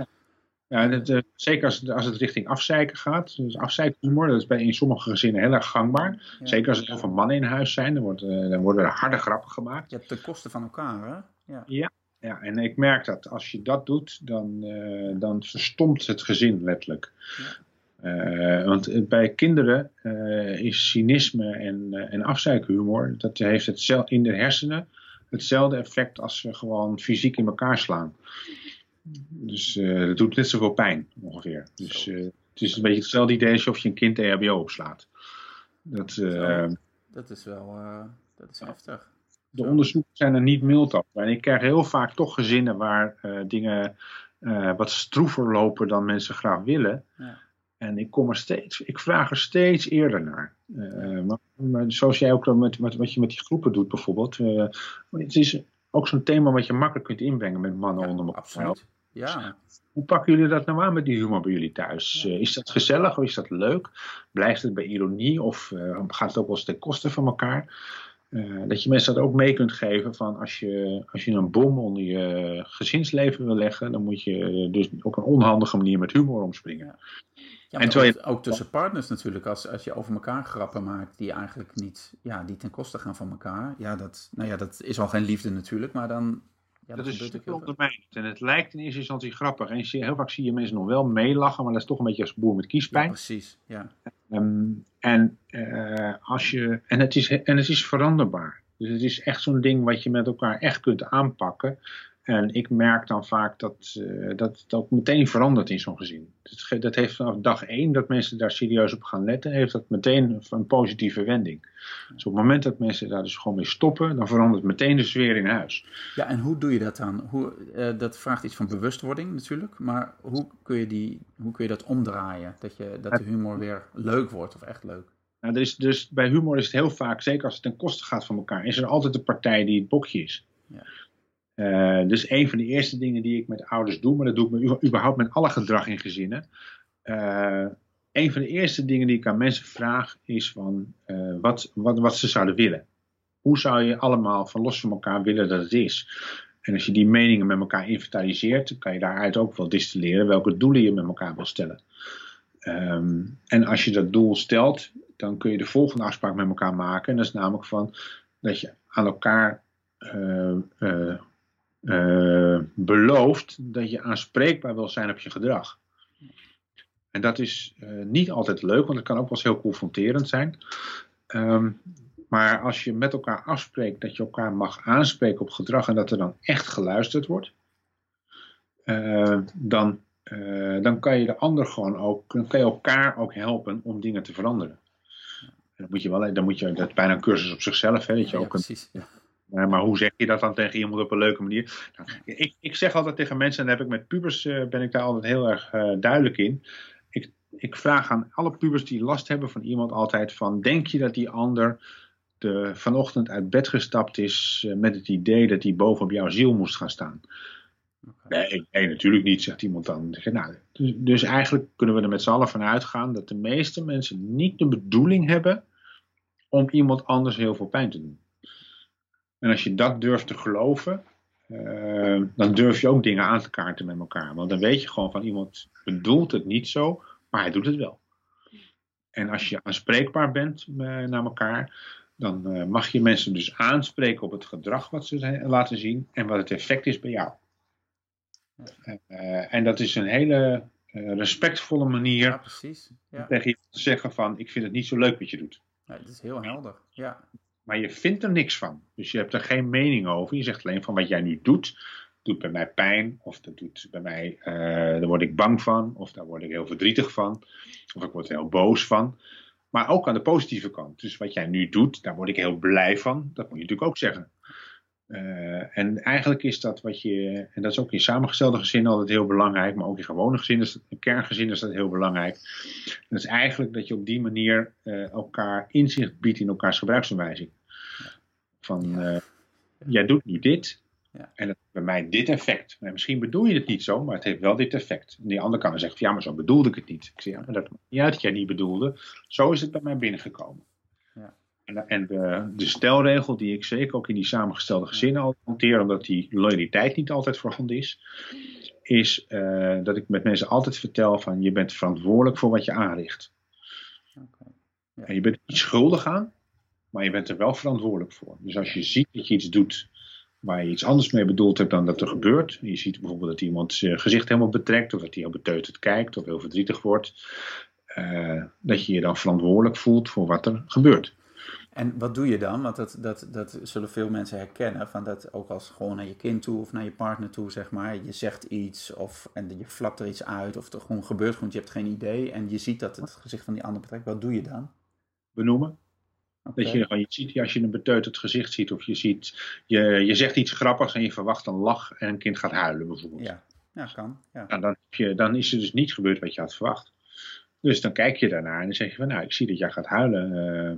Speaker 2: Ja, dat, eh, zeker als, het- als het richting afzeiken gaat. Dus afzeikhumor, dat is bij, in sommige gezinnen heel erg gangbaar.
Speaker 1: Ja.
Speaker 2: Zeker als er heel veel mannen in huis zijn, dan, wordt, eh, dan worden er harde grappen gemaakt.
Speaker 1: Ja, ten koste van elkaar, hè? Ja.
Speaker 2: Ja, en ik merk dat als je dat doet, dan, eh, dan verstomt het gezin letterlijk. Eh, want bij kinderen eh, is cynisme en, eh, en afzeikhumor, dat heeft hetzelfde in de hersenen hetzelfde effect als ze gewoon fysiek in elkaar slaan. Dus dat doet net zoveel pijn ongeveer. Dus het is een beetje hetzelfde idee alsof je een kind EHBO opslaat. Dat, eh,
Speaker 1: Zo. Dat is wel, dat is heftig.
Speaker 2: de
Speaker 1: Zo.
Speaker 2: onderzoeken zijn er niet mild over. En ik krijg heel vaak toch gezinnen waar dingen wat stroever lopen dan mensen graag willen.
Speaker 1: Ja.
Speaker 2: En ik kom er steeds, ik vraag er steeds eerder naar. Eh, maar, maar zoals jij ook dan met, met wat je met die groepen doet bijvoorbeeld. eh, het is ook zo'n thema wat je makkelijk kunt inbrengen met mannen
Speaker 1: Ja,
Speaker 2: onder elkaar.
Speaker 1: absoluut. Ja,
Speaker 2: Hoe pakken jullie dat nou aan met die humor bij jullie thuis?
Speaker 1: Ja.
Speaker 2: Eh, is dat gezellig of is dat leuk? Blijft het bij ironie of gaat het ook wel eens ten koste van elkaar? Dat je mensen dat ook mee kunt geven van als je, als je een bom onder je gezinsleven wil leggen, dan moet je dus op een onhandige manier met humor omspringen.
Speaker 1: Ja.
Speaker 2: En terwijl
Speaker 1: ook, ook tussen partners natuurlijk. Als, als je over elkaar grappen maakt die eigenlijk niet, ja, die ten koste gaan van elkaar. Ja, dat, nou ja, dat is al geen liefde natuurlijk, maar dan, ja,
Speaker 2: dat
Speaker 1: dat
Speaker 2: is ondermijnend. En het lijkt in eerste instantie grappig. En heel vaak zie je mensen nog wel meelachen, maar dat is toch een beetje als boer met
Speaker 1: Ja,
Speaker 2: kiespijn.
Speaker 1: precies. Ja.
Speaker 2: Ehm, en, eh, als je, en, het is, en het is veranderbaar. Dus het is echt zo'n ding wat je met elkaar echt kunt aanpakken. En ik merk dan vaak dat, eh, dat het ook meteen verandert in zo'n gezin. Dat, dat heeft vanaf dag één dat mensen daar serieus op gaan letten, heeft dat meteen een positieve wending. Dus op het moment dat mensen daar dus gewoon mee stoppen, dan verandert meteen de sfeer in huis.
Speaker 1: ja, en hoe doe je dat dan? Hoe, eh, dat vraagt iets van bewustwording natuurlijk, maar hoe kun je, die, hoe kun je dat omdraaien? Dat, je, dat de humor weer leuk wordt of echt leuk?
Speaker 2: Nou, er is dus, bij humor is het heel vaak, zeker als het ten koste gaat van elkaar, is er altijd de partij die het bokje is.
Speaker 1: Ja.
Speaker 2: Eh, dus een van de eerste dingen die ik met ouders doe, maar dat doe ik met, überhaupt met alle gedrag in gezinnen. Eh, een van de eerste dingen die ik aan mensen vraag is van eh, wat, wat, wat ze zouden willen. Hoe zou je allemaal van los van elkaar willen dat het is? En als je die meningen met elkaar inventariseert, dan kan je daaruit ook wel distilleren welke doelen je met elkaar wil stellen. Ehm, en als je dat doel stelt, dan kun je de volgende afspraak met elkaar maken. En dat is namelijk van dat je aan elkaar eh, belooft dat je aanspreekbaar wil zijn op je gedrag. En dat is eh, niet altijd leuk, want het kan ook wel eens heel confronterend zijn. Ehm, maar als je met elkaar afspreekt dat je elkaar mag aanspreken op gedrag en dat er dan echt geluisterd wordt, eh, dan, dan kan je de ander gewoon ook, dan kan je elkaar ook helpen om dingen te veranderen. Dan moet je wel, dan moet je, dat is bijna een cursus op zichzelf, hè, dat je
Speaker 1: Ja,
Speaker 2: ook een
Speaker 1: precies. Ja.
Speaker 2: Ja, maar hoe zeg je dat dan tegen iemand op een leuke manier? Nou, ik, ik zeg altijd tegen mensen, en daar heb ik met pubers eh, ben ik daar altijd heel erg eh, duidelijk in. Ik, ik vraag aan alle pubers die last hebben van iemand altijd van, denk je dat die ander de, vanochtend uit bed gestapt is eh, met het idee dat hij boven op jouw ziel moest gaan staan?
Speaker 1: Oké.
Speaker 2: Nee, nee, natuurlijk niet, zegt iemand dan. Nou, dus, dus eigenlijk kunnen we er met z'n allen van uitgaan dat de meeste mensen niet de bedoeling hebben om iemand anders heel veel pijn te doen. En als je dat durft te geloven, eh, dan durf je ook dingen aan te kaarten met elkaar. Want dan weet je gewoon van iemand bedoelt het niet zo, maar hij doet het wel. En als je aanspreekbaar bent eh, naar elkaar, dan eh, mag je mensen dus aanspreken op het gedrag wat ze laten zien en wat het effect is bij jou. En dat is een hele respectvolle manier
Speaker 1: Ja, precies. Ja.
Speaker 2: tegen je te zeggen van ik vind het niet zo leuk wat je doet.
Speaker 1: Ja, het is heel helder. Ja.
Speaker 2: Maar je vindt er niks van. Dus je hebt er geen mening over. Je zegt alleen van wat jij nu doet, doet bij mij pijn. Of dat doet bij mij, eh, daar word ik bang van. Of daar word ik heel verdrietig van. Of ik word er heel boos van. Maar ook aan de positieve kant. Dus wat jij nu doet, daar word ik heel blij van. Dat moet je natuurlijk ook zeggen. Eh, en eigenlijk is dat wat je, en dat is ook in samengestelde gezinnen altijd heel belangrijk, maar ook in gewone gezinnen, in kerngezinnen is dat heel belangrijk. En dat is eigenlijk dat je op die manier eh, elkaar inzicht biedt in elkaars gebruiksaanwijzing. Van, eh, jij doet nu dit,
Speaker 1: Ja.
Speaker 2: en dat heeft bij mij dit effect. Nou, misschien bedoel je het niet zo, maar het heeft wel dit effect. En die ander kan dan zeggen, van, ja, maar zo bedoelde ik het niet. Ik zeg, ja, maar dat maakt niet uit dat jij niet bedoelde. Zo is het bij mij binnengekomen. En, en de, de stelregel die ik zeker ook in die samengestelde gezinnen al hanteer, omdat die loyaliteit niet altijd voorhanden is, is uh, dat ik met mensen altijd vertel van je bent verantwoordelijk voor wat je aanricht. Okay. Ja. En je bent niet schuldig aan, maar je bent er wel verantwoordelijk voor. Dus als je ziet dat je iets doet waar je iets anders mee bedoeld hebt dan dat er gebeurt. Je ziet bijvoorbeeld dat iemand zijn gezicht helemaal betrekt, of dat hij heel beteuterd kijkt, of heel verdrietig wordt. Uh, dat je je dan verantwoordelijk voelt voor wat er gebeurt.
Speaker 1: En wat doe je dan? Want dat, dat, dat zullen veel mensen herkennen. Van dat ook als gewoon naar je kind toe of naar je partner toe, zeg maar. Je zegt iets of en je flapt er iets uit of er gewoon gebeurt gewoon, je hebt geen idee. En je ziet dat het gezicht van die ander betrekt. Wat doe je dan?
Speaker 2: Benoemen. Dat je, je ziet, als je een beteuterd gezicht ziet of je ziet, je, je zegt iets grappigs en je verwacht een lach en een kind gaat huilen bijvoorbeeld.
Speaker 1: Ja, ja kan. Ja.
Speaker 2: Nou, dan, je, dan is er dus niet gebeurd wat je had verwacht. Dus dan kijk je daarnaar en dan zeg je van nou, ik zie dat jij gaat huilen. Uh,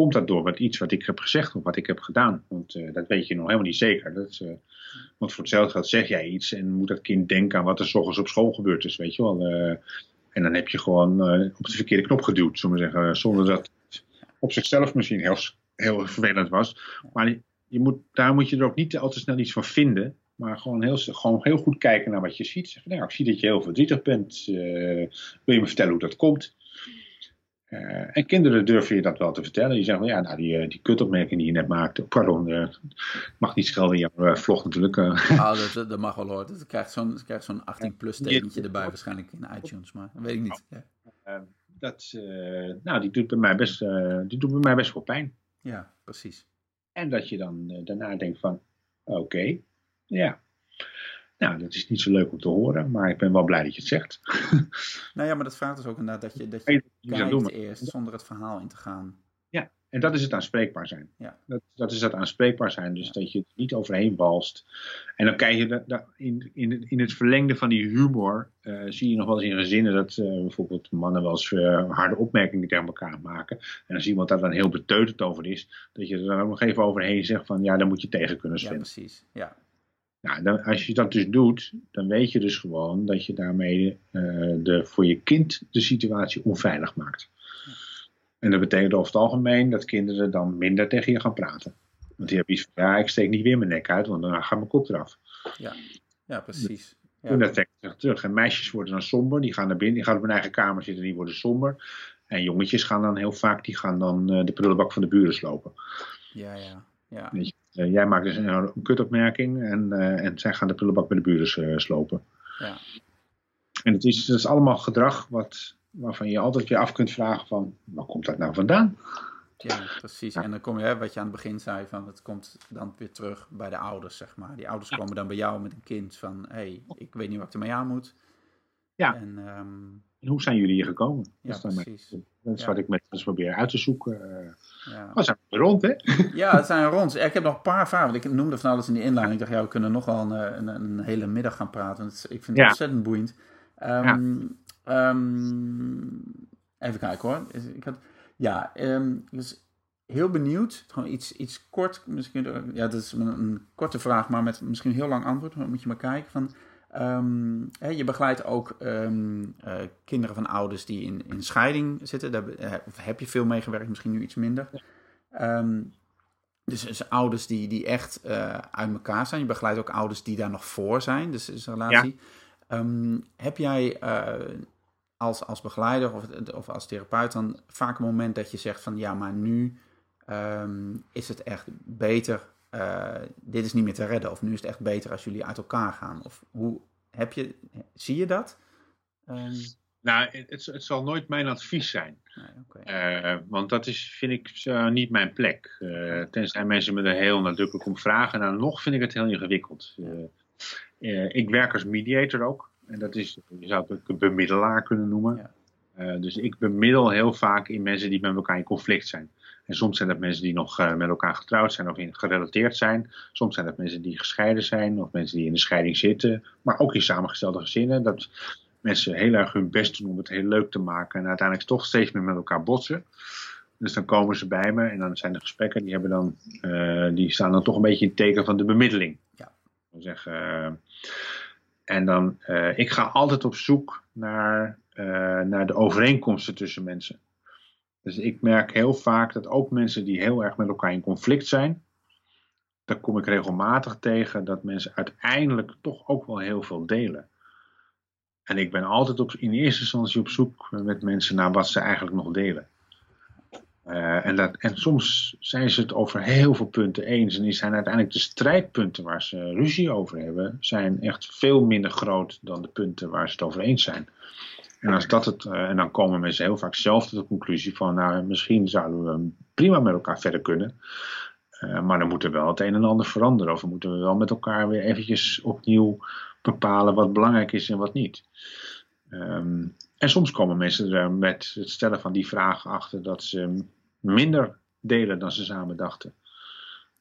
Speaker 2: komt dat door wat, iets wat ik heb gezegd of wat ik heb gedaan? Want uh, dat weet je nog helemaal niet zeker. Dat, uh, want voor hetzelfde geld zeg jij iets en moet dat kind denken aan wat er s op school gebeurd is, weet je wel. en dan heb je gewoon op de verkeerde knop geduwd, zullen we zeggen, zonder dat op zichzelf misschien heel, heel vervelend was. Maar je moet, daar moet je er ook niet al te snel iets van vinden. Maar gewoon heel, gewoon heel goed kijken naar wat je ziet. Zeg, nou, ik zie dat je heel verdrietig bent. Wil je me vertellen hoe dat komt? Uh, en kinderen durven je dat wel te vertellen. Die zeggen, ja, nou, die, eh, die kutopmerking die je net maakte. Pardon, uh, mag niet schelden in jouw vlog natuurlijk.
Speaker 1: Oh, dat, dat, mag wel hoor. Dat krijgt zo'n zo'n 18-plus tekentje erbij waarschijnlijk in iTunes. Maar dat weet ik niet. Ja
Speaker 2: dat, nou, die doet, bij mij best, die doet bij mij best wel pijn.
Speaker 1: Ja, precies.
Speaker 2: En dat je dan daarna denkt van, oké, okay, ja. Nou, dat is niet zo leuk om te horen, maar ik ben wel blij dat je het zegt. <laughs>
Speaker 1: nou ja, maar dat vraagt dus ook inderdaad dat je, dat je kijkt eerst zonder het verhaal in te gaan.
Speaker 2: En dat is het aanspreekbaar zijn. Ja. Dat, dat is het aanspreekbaar zijn. Dus dat je het niet overheen balst. En dan krijg je de, in, in, in het verlengde van die humor. Uh, zie je nog wel eens in gezinnen dat uh, bijvoorbeeld mannen wel eens uh, harde opmerkingen tegen elkaar maken. En als iemand daar dan heel beteuterd over is. Dat je er dan ook nog even overheen zegt van ja, daar moet je tegen kunnen zwemmen.
Speaker 1: Ja, precies. Ja.
Speaker 2: Nou, dan, als je dat dus doet, dan weet je dus gewoon dat je daarmee de, voor je kind de situatie onveilig maakt. En dat betekent over het algemeen dat kinderen dan minder tegen je gaan praten. Want die hebben iets van, ja, ik steek niet weer mijn nek uit, want dan gaat mijn kop eraf.
Speaker 1: Ja, ja precies. Ja.
Speaker 2: En dat trekt zich terug. En meisjes worden dan somber, die gaan naar binnen, die gaan op hun eigen kamer zitten, die worden somber. En jongetjes gaan dan heel vaak, die gaan dan uh, de prullenbak van de buren slopen.
Speaker 1: Ja, ja. ja.
Speaker 2: Je, uh, jij maakt dus een, een kutopmerking en, uh, en zij gaan de prullenbak bij de buren slopen.
Speaker 1: Ja.
Speaker 2: En het is, het is allemaal gedrag wat waarvan je altijd weer af kunt vragen van, waar komt dat nou vandaan?
Speaker 1: Ja, precies. En dan kom je, hè, wat je aan het begin zei, van het komt dan weer terug bij de ouders, zeg maar. Die ouders komen dan bij jou met een kind van, hé, hey, ik weet niet wat ik ermee aan moet.
Speaker 2: Ja. En, um... en hoe zijn jullie hier gekomen?
Speaker 1: Ja, precies.
Speaker 2: Dat is wat ik met mensen probeer uit te zoeken. Ja. Oh, zijn we rond, hè?
Speaker 1: Ja, het zijn rond. Ik heb nog een paar vragen. Ik noemde van alles in die inleiding. Ik dacht, ja, we kunnen nog wel een, een, een hele middag gaan praten. Ik vind het ontzettend boeiend. Um, Um, even kijken hoor. Ik had, ja, um, ik was heel benieuwd. Gewoon iets, iets kort. Misschien, ja, dat is een, een korte vraag, maar met misschien een heel lang antwoord. Dan moet je maar kijken. Van, um, hè, je begeleidt ook uh, kinderen van ouders die in, in scheiding zitten. Daar heb je veel meegewerkt, misschien nu iets minder. Dus, dus, ouders die, die echt uh, uit elkaar zijn. Je begeleidt ook ouders die daar nog voor zijn. Dus is een relatie. Heb jij uh, als, als begeleider of, of als therapeut dan vaak een moment dat je zegt van ja, maar nu is het echt beter, uh, dit is niet meer te redden. Of nu is het echt beter als jullie uit elkaar gaan. Of hoe heb je, zie je dat?
Speaker 2: Um, nou, het, het, zal nooit mijn advies zijn. Nee, okay. uh, want dat is, vind ik, uh, niet mijn plek. Tenzij mensen me er heel nadrukkelijk om vragen. Nou, nog vind ik het heel ingewikkeld. ik werk als mediator ook. En dat is, je zou het ook een bemiddelaar kunnen noemen. Ja. Dus ik bemiddel heel vaak in mensen die met elkaar in conflict zijn. En soms zijn dat mensen die nog uh, met elkaar getrouwd zijn of in, gerelateerd zijn. Soms zijn dat mensen die gescheiden zijn of mensen die in de scheiding zitten. Maar ook in samengestelde gezinnen. Dat mensen heel erg hun best doen om het heel leuk te maken. En uiteindelijk toch steeds meer met elkaar botsen. Dus dan komen ze bij me en dan zijn de gesprekken, die, hebben dan, uh, die staan dan toch een beetje in het teken van de bemiddeling.
Speaker 1: Ja.
Speaker 2: Ik zeg, en dan, ik ga altijd op zoek naar, naar de overeenkomsten tussen mensen. Dus ik merk heel vaak dat ook mensen die heel erg met elkaar in conflict zijn, daar kom ik regelmatig tegen dat mensen uiteindelijk toch ook wel heel veel delen. En ik ben altijd op, in eerste instantie op zoek met mensen naar wat ze eigenlijk nog delen. Uh, en, dat, en soms zijn ze het over heel veel punten eens. En die zijn uiteindelijk de strijdpunten waar ze ruzie over hebben, zijn echt veel minder groot dan de punten waar ze het over eens zijn. En, als dat het, uh, en dan komen mensen heel vaak zelf tot de conclusie van, nou, misschien zouden we prima met elkaar verder kunnen. Uh, maar dan moet er wel het een en ander veranderen. Of we moeten we wel met elkaar weer eventjes opnieuw bepalen wat belangrijk is en wat niet. Um, en soms komen mensen er met het stellen van die vraag achter dat ze minder delen dan ze samen dachten.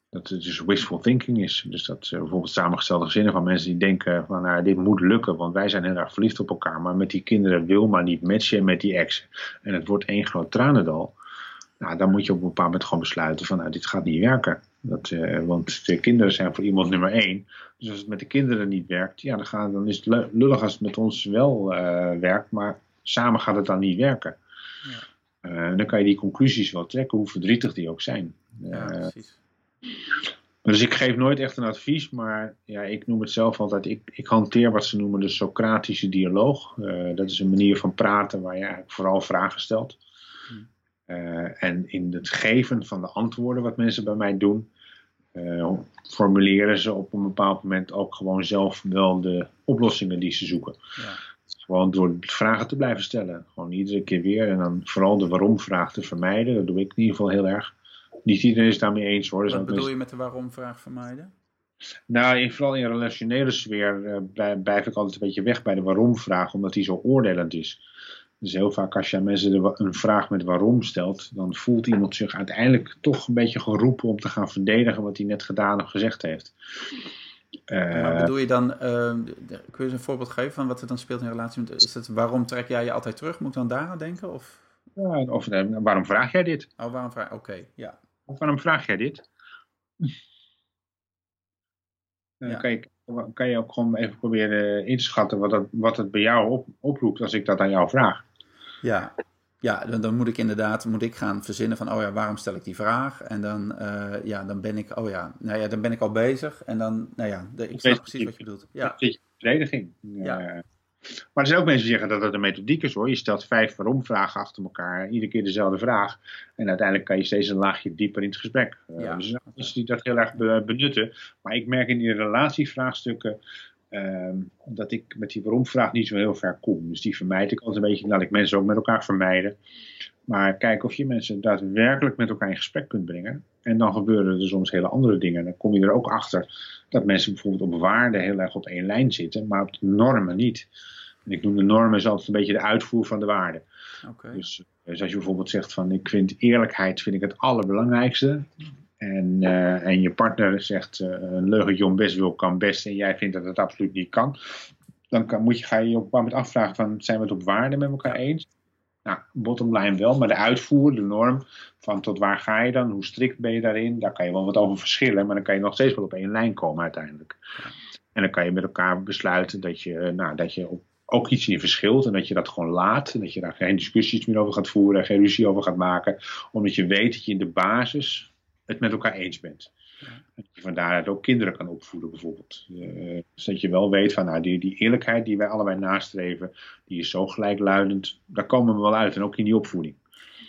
Speaker 2: Dat het dus wishful thinking is. Dus dat uh, bijvoorbeeld samengestelde gezinnen van mensen die denken van nou, dit moet lukken, want wij zijn heel erg verliefd op elkaar. Maar met die kinderen wil maar niet matchen met die ex. En het wordt één groot tranendal. Nou, dan moet je op een bepaald moment gewoon besluiten van nou, dit gaat niet werken. Dat, uh, want de kinderen zijn voor iemand nummer één. Dus als het met de kinderen niet werkt, ja, dan, gaan, dan is het lullig als het met ons wel uh, werkt. Maar samen gaat het dan niet werken. Ja. Uh, dan kan je die conclusies wel trekken, hoe verdrietig die ook zijn. Ja, precies. Dus ik geef nooit echt een advies, maar ja, ik noem het zelf altijd, ik, ik hanteer wat ze noemen de Socratische dialoog. Uh, dat is een manier van praten waar je eigenlijk vooral vragen stelt. Uh, en in het geven van de antwoorden wat mensen bij mij doen, uh, formuleren ze op een bepaald moment ook gewoon zelf wel de oplossingen die ze zoeken. Ja. Gewoon door vragen te blijven stellen. Gewoon iedere keer weer. En dan vooral de waarom-vraag te vermijden. Dat doe ik in ieder geval heel erg. Niet iedereen is het daarmee eens hoor.
Speaker 1: Wat bedoel mensen... je met de waarom-vraag vermijden?
Speaker 2: Nou, in, vooral in relationele sfeer uh, blijf ik altijd een beetje weg bij de waarom-vraag, omdat die zo oordelend is. Dus heel vaak als je aan mensen een vraag met waarom stelt, dan voelt iemand zich uiteindelijk toch een beetje geroepen om te gaan verdedigen wat hij net gedaan of gezegd heeft.
Speaker 1: Uh, maar bedoel je dan, uh, kun je eens een voorbeeld geven van wat er dan speelt in relatie met, is het waarom trek jij je altijd terug? Moet ik dan daaraan denken? Of,
Speaker 2: ja, of waarom vraag jij dit?
Speaker 1: Oh, waarom vraag, oké, okay, ja.
Speaker 2: Of waarom vraag jij dit? Dan ja. kan, je, kan je ook gewoon even proberen in te schatten wat, dat, wat het bij jou op, oproept als ik dat aan jou vraag.
Speaker 1: Ja, ja dan, dan, moet ik inderdaad moet ik gaan verzinnen van, oh ja, waarom stel ik die vraag? En dan, uh, ja, dan ben ik, oh ja, nou ja, dan ben ik al bezig. En dan, nou ja, de, ik snap precies wat je bedoelt. Ja.
Speaker 2: Verdediging. Ja. Maar er zijn ook mensen die zeggen dat het een methodiek is hoor. Je stelt vijf waarom-vragen achter elkaar, iedere keer dezelfde vraag. En uiteindelijk kan je steeds een laagje dieper in het gesprek. Uh, ja. Dus mensen die dat heel erg benutten. Maar ik merk in die relatievraagstukken uh, dat ik met die waarom-vraag niet zo heel ver kom. Dus die vermijd ik altijd een beetje. Laat ik mensen ook met elkaar vermijden. Maar kijk of je mensen daadwerkelijk met elkaar in gesprek kunt brengen. En dan gebeuren er soms hele andere dingen. Dan kom je er ook achter dat mensen bijvoorbeeld op waarden heel erg op één lijn zitten, maar op de normen niet. En ik noem de normen altijd een beetje de uitvoer van de waarden. Okay. Dus, dus, als je bijvoorbeeld zegt van ik vind eerlijkheid vind ik het allerbelangrijkste. En, uh, en je partner zegt uh, een leugentje om best wil kan best en jij vindt dat het absoluut niet kan. Dan kan, moet je, ga je je op een moment afvragen van zijn we het op waarde met elkaar eens? Nou, bottom line wel, maar de uitvoer, de norm van tot waar ga je dan, hoe strikt ben je daarin, daar kan je wel wat over verschillen, maar dan kan je nog steeds wel op één lijn komen uiteindelijk. En dan kan je met elkaar besluiten dat je, nou, dat je op, ook iets in verschilt en dat je dat gewoon laat en dat je daar geen discussies meer over gaat voeren, geen ruzie over gaat maken, omdat je weet dat je in de basis het met elkaar eens bent. Dat je van daaruit ook kinderen kan opvoeden bijvoorbeeld. Uh, dus dat je wel weet van nou, die, die eerlijkheid die wij allebei nastreven, die is zo gelijkluidend, daar komen we wel uit en ook in die opvoeding.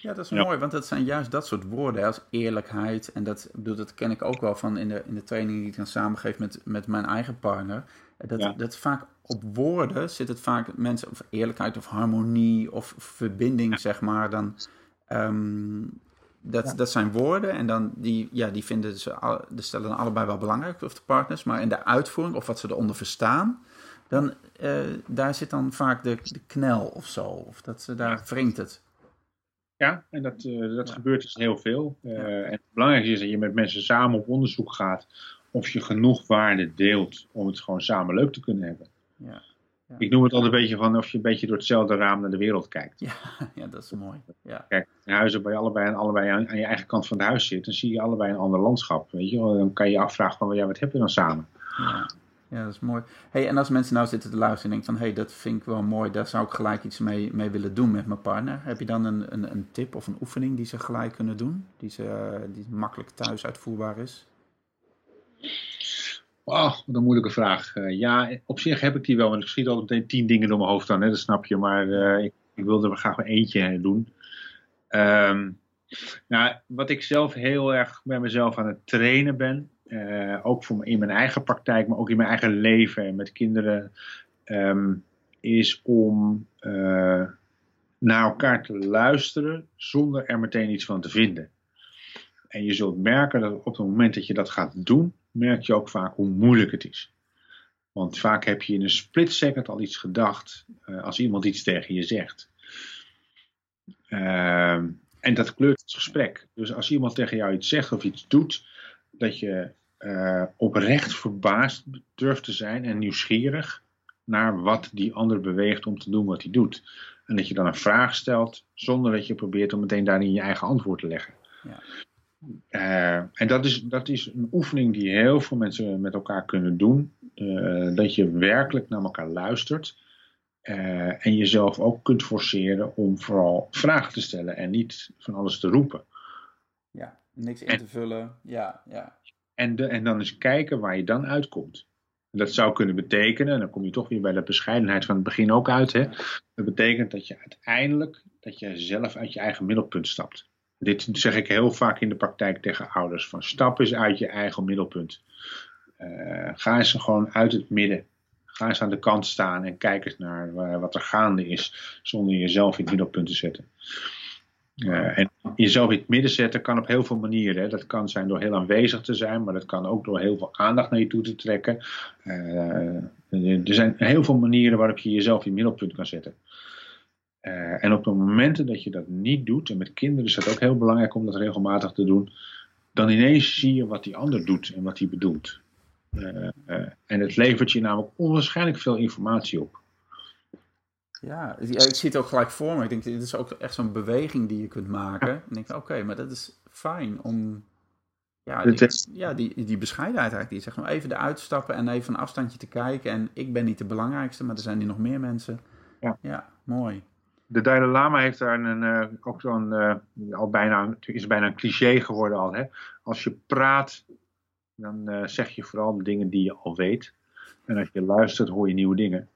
Speaker 1: Ja, dat is ja. mooi, want dat zijn juist dat soort woorden als eerlijkheid. En dat, bedoel, dat ken ik ook wel van in de, in de training die ik dan samengeef met, met mijn eigen partner. Dat, ja. dat vaak op woorden zit het vaak mensen, of eerlijkheid of harmonie of verbinding, ja. zeg maar. Dan, um, dat, ja. dat zijn woorden en dan die, ja, die vinden ze, de stellen dan allebei wel belangrijk, of de partners, maar in de uitvoering of wat ze eronder verstaan, dan uh, daar zit dan vaak de, de knel of zo, of dat ze daar wringt het.
Speaker 2: Ja, en dat, uh, dat ja. gebeurt dus heel veel. Uh, en het belangrijkste is dat je met mensen samen op onderzoek gaat of je genoeg waarde deelt om het gewoon samen leuk te kunnen hebben. Ja. Ik noem het altijd een beetje van of je een beetje door hetzelfde raam naar de wereld kijkt.
Speaker 1: Ja, <laughs> ja dat is mooi. Ja.
Speaker 2: Kijk, in huizen waar je allebei, en allebei aan, aan, je eigen kant van het huis zit, dan zie je allebei een ander landschap. Weet je? Dan kan je je afvragen van, ja, wat heb je dan samen? Ja.
Speaker 1: Ja, dat is mooi. Hey, en als mensen nou zitten te luisteren en denken van... hé, hey, dat vind ik wel mooi, daar zou ik gelijk iets mee, mee willen doen met mijn partner. Heb je dan een, een, een tip of een oefening die ze gelijk kunnen doen? Die, ze, die makkelijk thuis uitvoerbaar is?
Speaker 2: Oh, wat een moeilijke vraag. Uh, ja, op zich heb ik die wel, want ik schiet al tien dingen door mijn hoofd aan, hè, dat snap je. Maar uh, ik, ik wilde er graag maar eentje doen. Um, nou, wat ik zelf heel erg bij mezelf aan het trainen ben, ook voor, in mijn eigen praktijk, maar ook in mijn eigen leven en met kinderen, um, is om naar elkaar te luisteren zonder er meteen iets van te vinden. En je zult merken dat op het moment dat je dat gaat doen, merk je ook vaak hoe moeilijk het is. Want vaak heb je in een split second al iets gedacht uh, als iemand iets tegen je zegt. Uh, en dat kleurt het gesprek. Dus als iemand tegen jou iets zegt of iets doet, dat je uh, oprecht verbaasd durft te zijn en nieuwsgierig naar wat die ander beweegt om te doen wat hij doet. En dat je dan een vraag stelt zonder dat je probeert om meteen daarin je eigen antwoord te leggen. Ja. Uh, en dat is, dat is een oefening die heel veel mensen met elkaar kunnen doen. Uh, dat je werkelijk naar elkaar luistert. Uh, en jezelf ook kunt forceren om vooral vragen te stellen en niet van alles te roepen.
Speaker 1: Ja, niks in en, te vullen. Ja, ja.
Speaker 2: En, de, en dan eens kijken waar je dan uitkomt. En dat zou kunnen betekenen, en dan kom je toch weer bij de bescheidenheid van het begin ook uit. Hè? Dat betekent dat je uiteindelijk dat je zelf uit je eigen middelpunt stapt. Dit zeg ik heel vaak in de praktijk tegen ouders. Van stap eens uit je eigen middelpunt. Uh, ga eens gewoon uit het midden. Ga eens aan de kant staan en kijk eens naar wat er gaande is. Zonder jezelf in het middelpunt te zetten. Uh, en jezelf in het midden zetten kan op heel veel manieren. Hè. Dat kan zijn door heel aanwezig te zijn, maar dat kan ook door heel veel aandacht naar je toe te trekken. Uh, er zijn heel veel manieren waarop je jezelf in het middelpunt kan zetten. Uh, en op de momenten dat je dat niet doet, en met kinderen is het ook heel belangrijk om dat regelmatig te doen, dan ineens zie je wat die ander doet en wat hij bedoelt. Uh, uh, en het levert je namelijk onwaarschijnlijk veel informatie op.
Speaker 1: Ja, ik zie het ook gelijk voor me. Ik denk, dit is ook echt zo'n beweging die je kunt maken. En ik denk, oké, okay, maar dat is fijn om ja, die, ja, die, die bescheidenheid eigenlijk. Die zegt nou even eruit stappen en even een afstandje te kijken. En ik ben niet de belangrijkste, maar er zijn hier nog meer mensen.
Speaker 2: Ja,
Speaker 1: ja mooi
Speaker 2: de Dalai Lama heeft daar een, uh, ook zo'n, uh, al bijna, is bijna een cliché geworden al. Hè? Als je praat, dan uh, zeg je vooral de dingen die je al weet. En als je luistert, hoor je nieuwe dingen.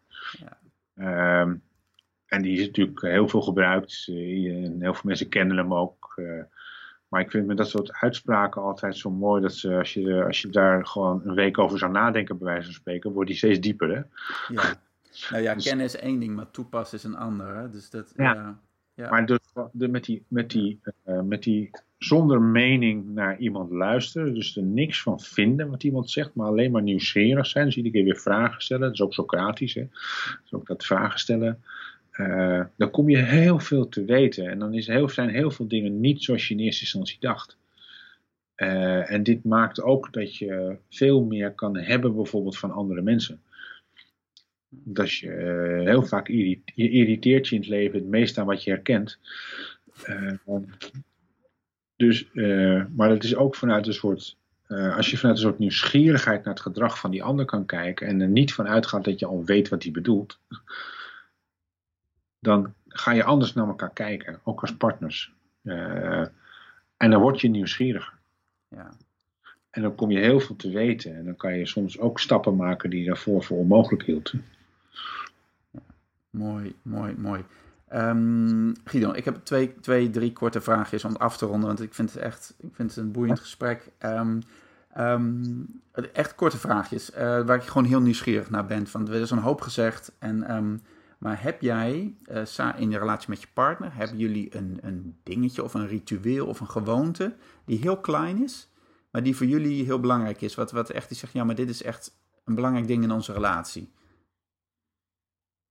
Speaker 2: Ja. Um, en die is natuurlijk heel veel gebruikt. en heel veel mensen kennen hem ook. maar ik vind met dat soort uitspraken altijd zo mooi. Dat ze, als, je, als je daar gewoon een week over zou nadenken, bij wijze van spreken, wordt die steeds dieper. Hè?
Speaker 1: Ja. Nou ja, dus, kennen is één ding, maar toepassen is een ander. Hè? Dus dat,
Speaker 2: ja. Uh, ja. Maar de, de, met, die, met, die, uh, met die zonder mening naar iemand luisteren, dus er niks van vinden wat iemand zegt, maar alleen maar nieuwsgierig zijn. Dus iedere keer weer vragen stellen. Dat is ook Socratisch, hè? Dus ook dat vragen stellen. Uh, dan kom je heel veel te weten. En dan is heel, zijn heel veel dingen niet zoals je in eerste instantie dacht. Uh, en dit maakt ook dat je veel meer kan hebben, bijvoorbeeld van andere mensen. Dat je uh, heel vaak irrit je irriteert je in het leven het meest aan wat je herkent. Uh, dus, uh, maar het is ook vanuit een soort, als je vanuit een soort nieuwsgierigheid naar het gedrag van die ander kan kijken en er niet van uitgaat dat je al weet wat hij bedoelt, dan ga je anders naar elkaar kijken, ook als partners. en dan word je nieuwsgieriger.
Speaker 1: Ja.
Speaker 2: En dan kom je heel veel te weten. En dan kan je soms ook stappen maken die je daarvoor voor onmogelijk hield.
Speaker 1: Mooi, mooi, mooi. Um, Guido, ik heb twee, twee, drie korte vraagjes om af te ronden, want ik vind het echt ik vind het een boeiend gesprek. Um, um, echt korte vraagjes, uh, waar ik gewoon heel nieuwsgierig naar ben. Van, er is een hoop gezegd, en, maar heb jij uh, in je relatie met je partner, hebben jullie een, een dingetje of een ritueel of een gewoonte die heel klein is, maar die voor jullie heel belangrijk is? Wat, wat echt die zegt, ja, maar dit is echt een belangrijk ding in onze relatie.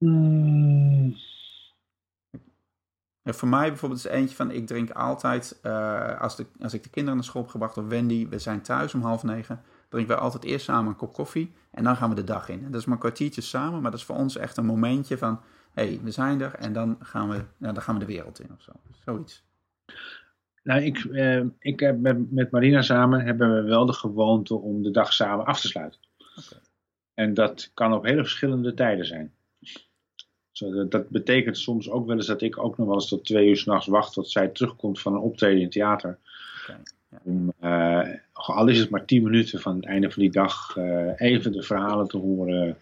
Speaker 2: Hmm.
Speaker 1: Ja, voor mij bijvoorbeeld is eentje van, ik drink altijd, uh, als, de, als ik de kinderen naar school heb gebracht of Wendy, we zijn thuis om half negen, drinken we altijd eerst samen een kop koffie en dan gaan we de dag in. En dat is maar een kwartiertje samen, maar dat is voor ons echt een momentje van, hé, hey, we zijn er en dan gaan we, nou, dan gaan we de wereld in of zo. Zoiets.
Speaker 2: Nou, ik, eh, ik heb met, met Marina samen hebben we wel de gewoonte om de dag samen af te sluiten. Okay. En dat kan op hele verschillende tijden zijn. Dat, betekent soms ook wel eens dat ik ook nog wel eens tot twee uur s'nachts wacht tot zij terugkomt van een optreden in het theater. ja. Om, uh, al is het maar tien minuten van het einde van die dag, uh, even de verhalen te horen.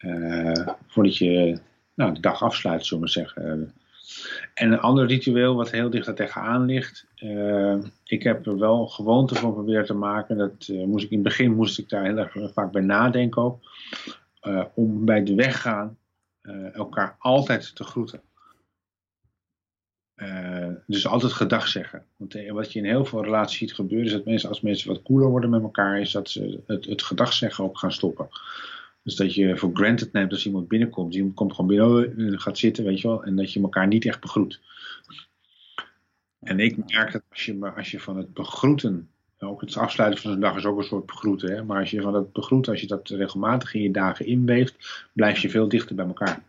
Speaker 2: Uh, voordat je nou, de dag afsluit, zullen we zeggen. En een ander ritueel wat heel dicht tegenaan ligt. ik heb er wel gewoonte van proberen te maken. Dat moest ik in het begin moest ik daar heel erg vaak bij nadenken ook. om bij de weggaan uh, elkaar altijd te groeten. Uh, dus altijd gedag zeggen. Want eh, wat je in heel veel relaties ziet gebeuren, is dat mensen, als mensen wat cooler worden met elkaar, is dat ze het, het gedag zeggen ook gaan stoppen. Dus dat je voor granted neemt als iemand binnenkomt. Iemand komt gewoon binnen, oh, gaat zitten, weet je wel. En dat je elkaar niet echt begroet. En ik merk dat als je, als je van het begroeten ook het afsluiten van zo'n dag is ook een soort begroeten. Hè? Maar als je van dat begroeten, als je dat regelmatig in je dagen inweeft, blijf je veel dichter bij elkaar.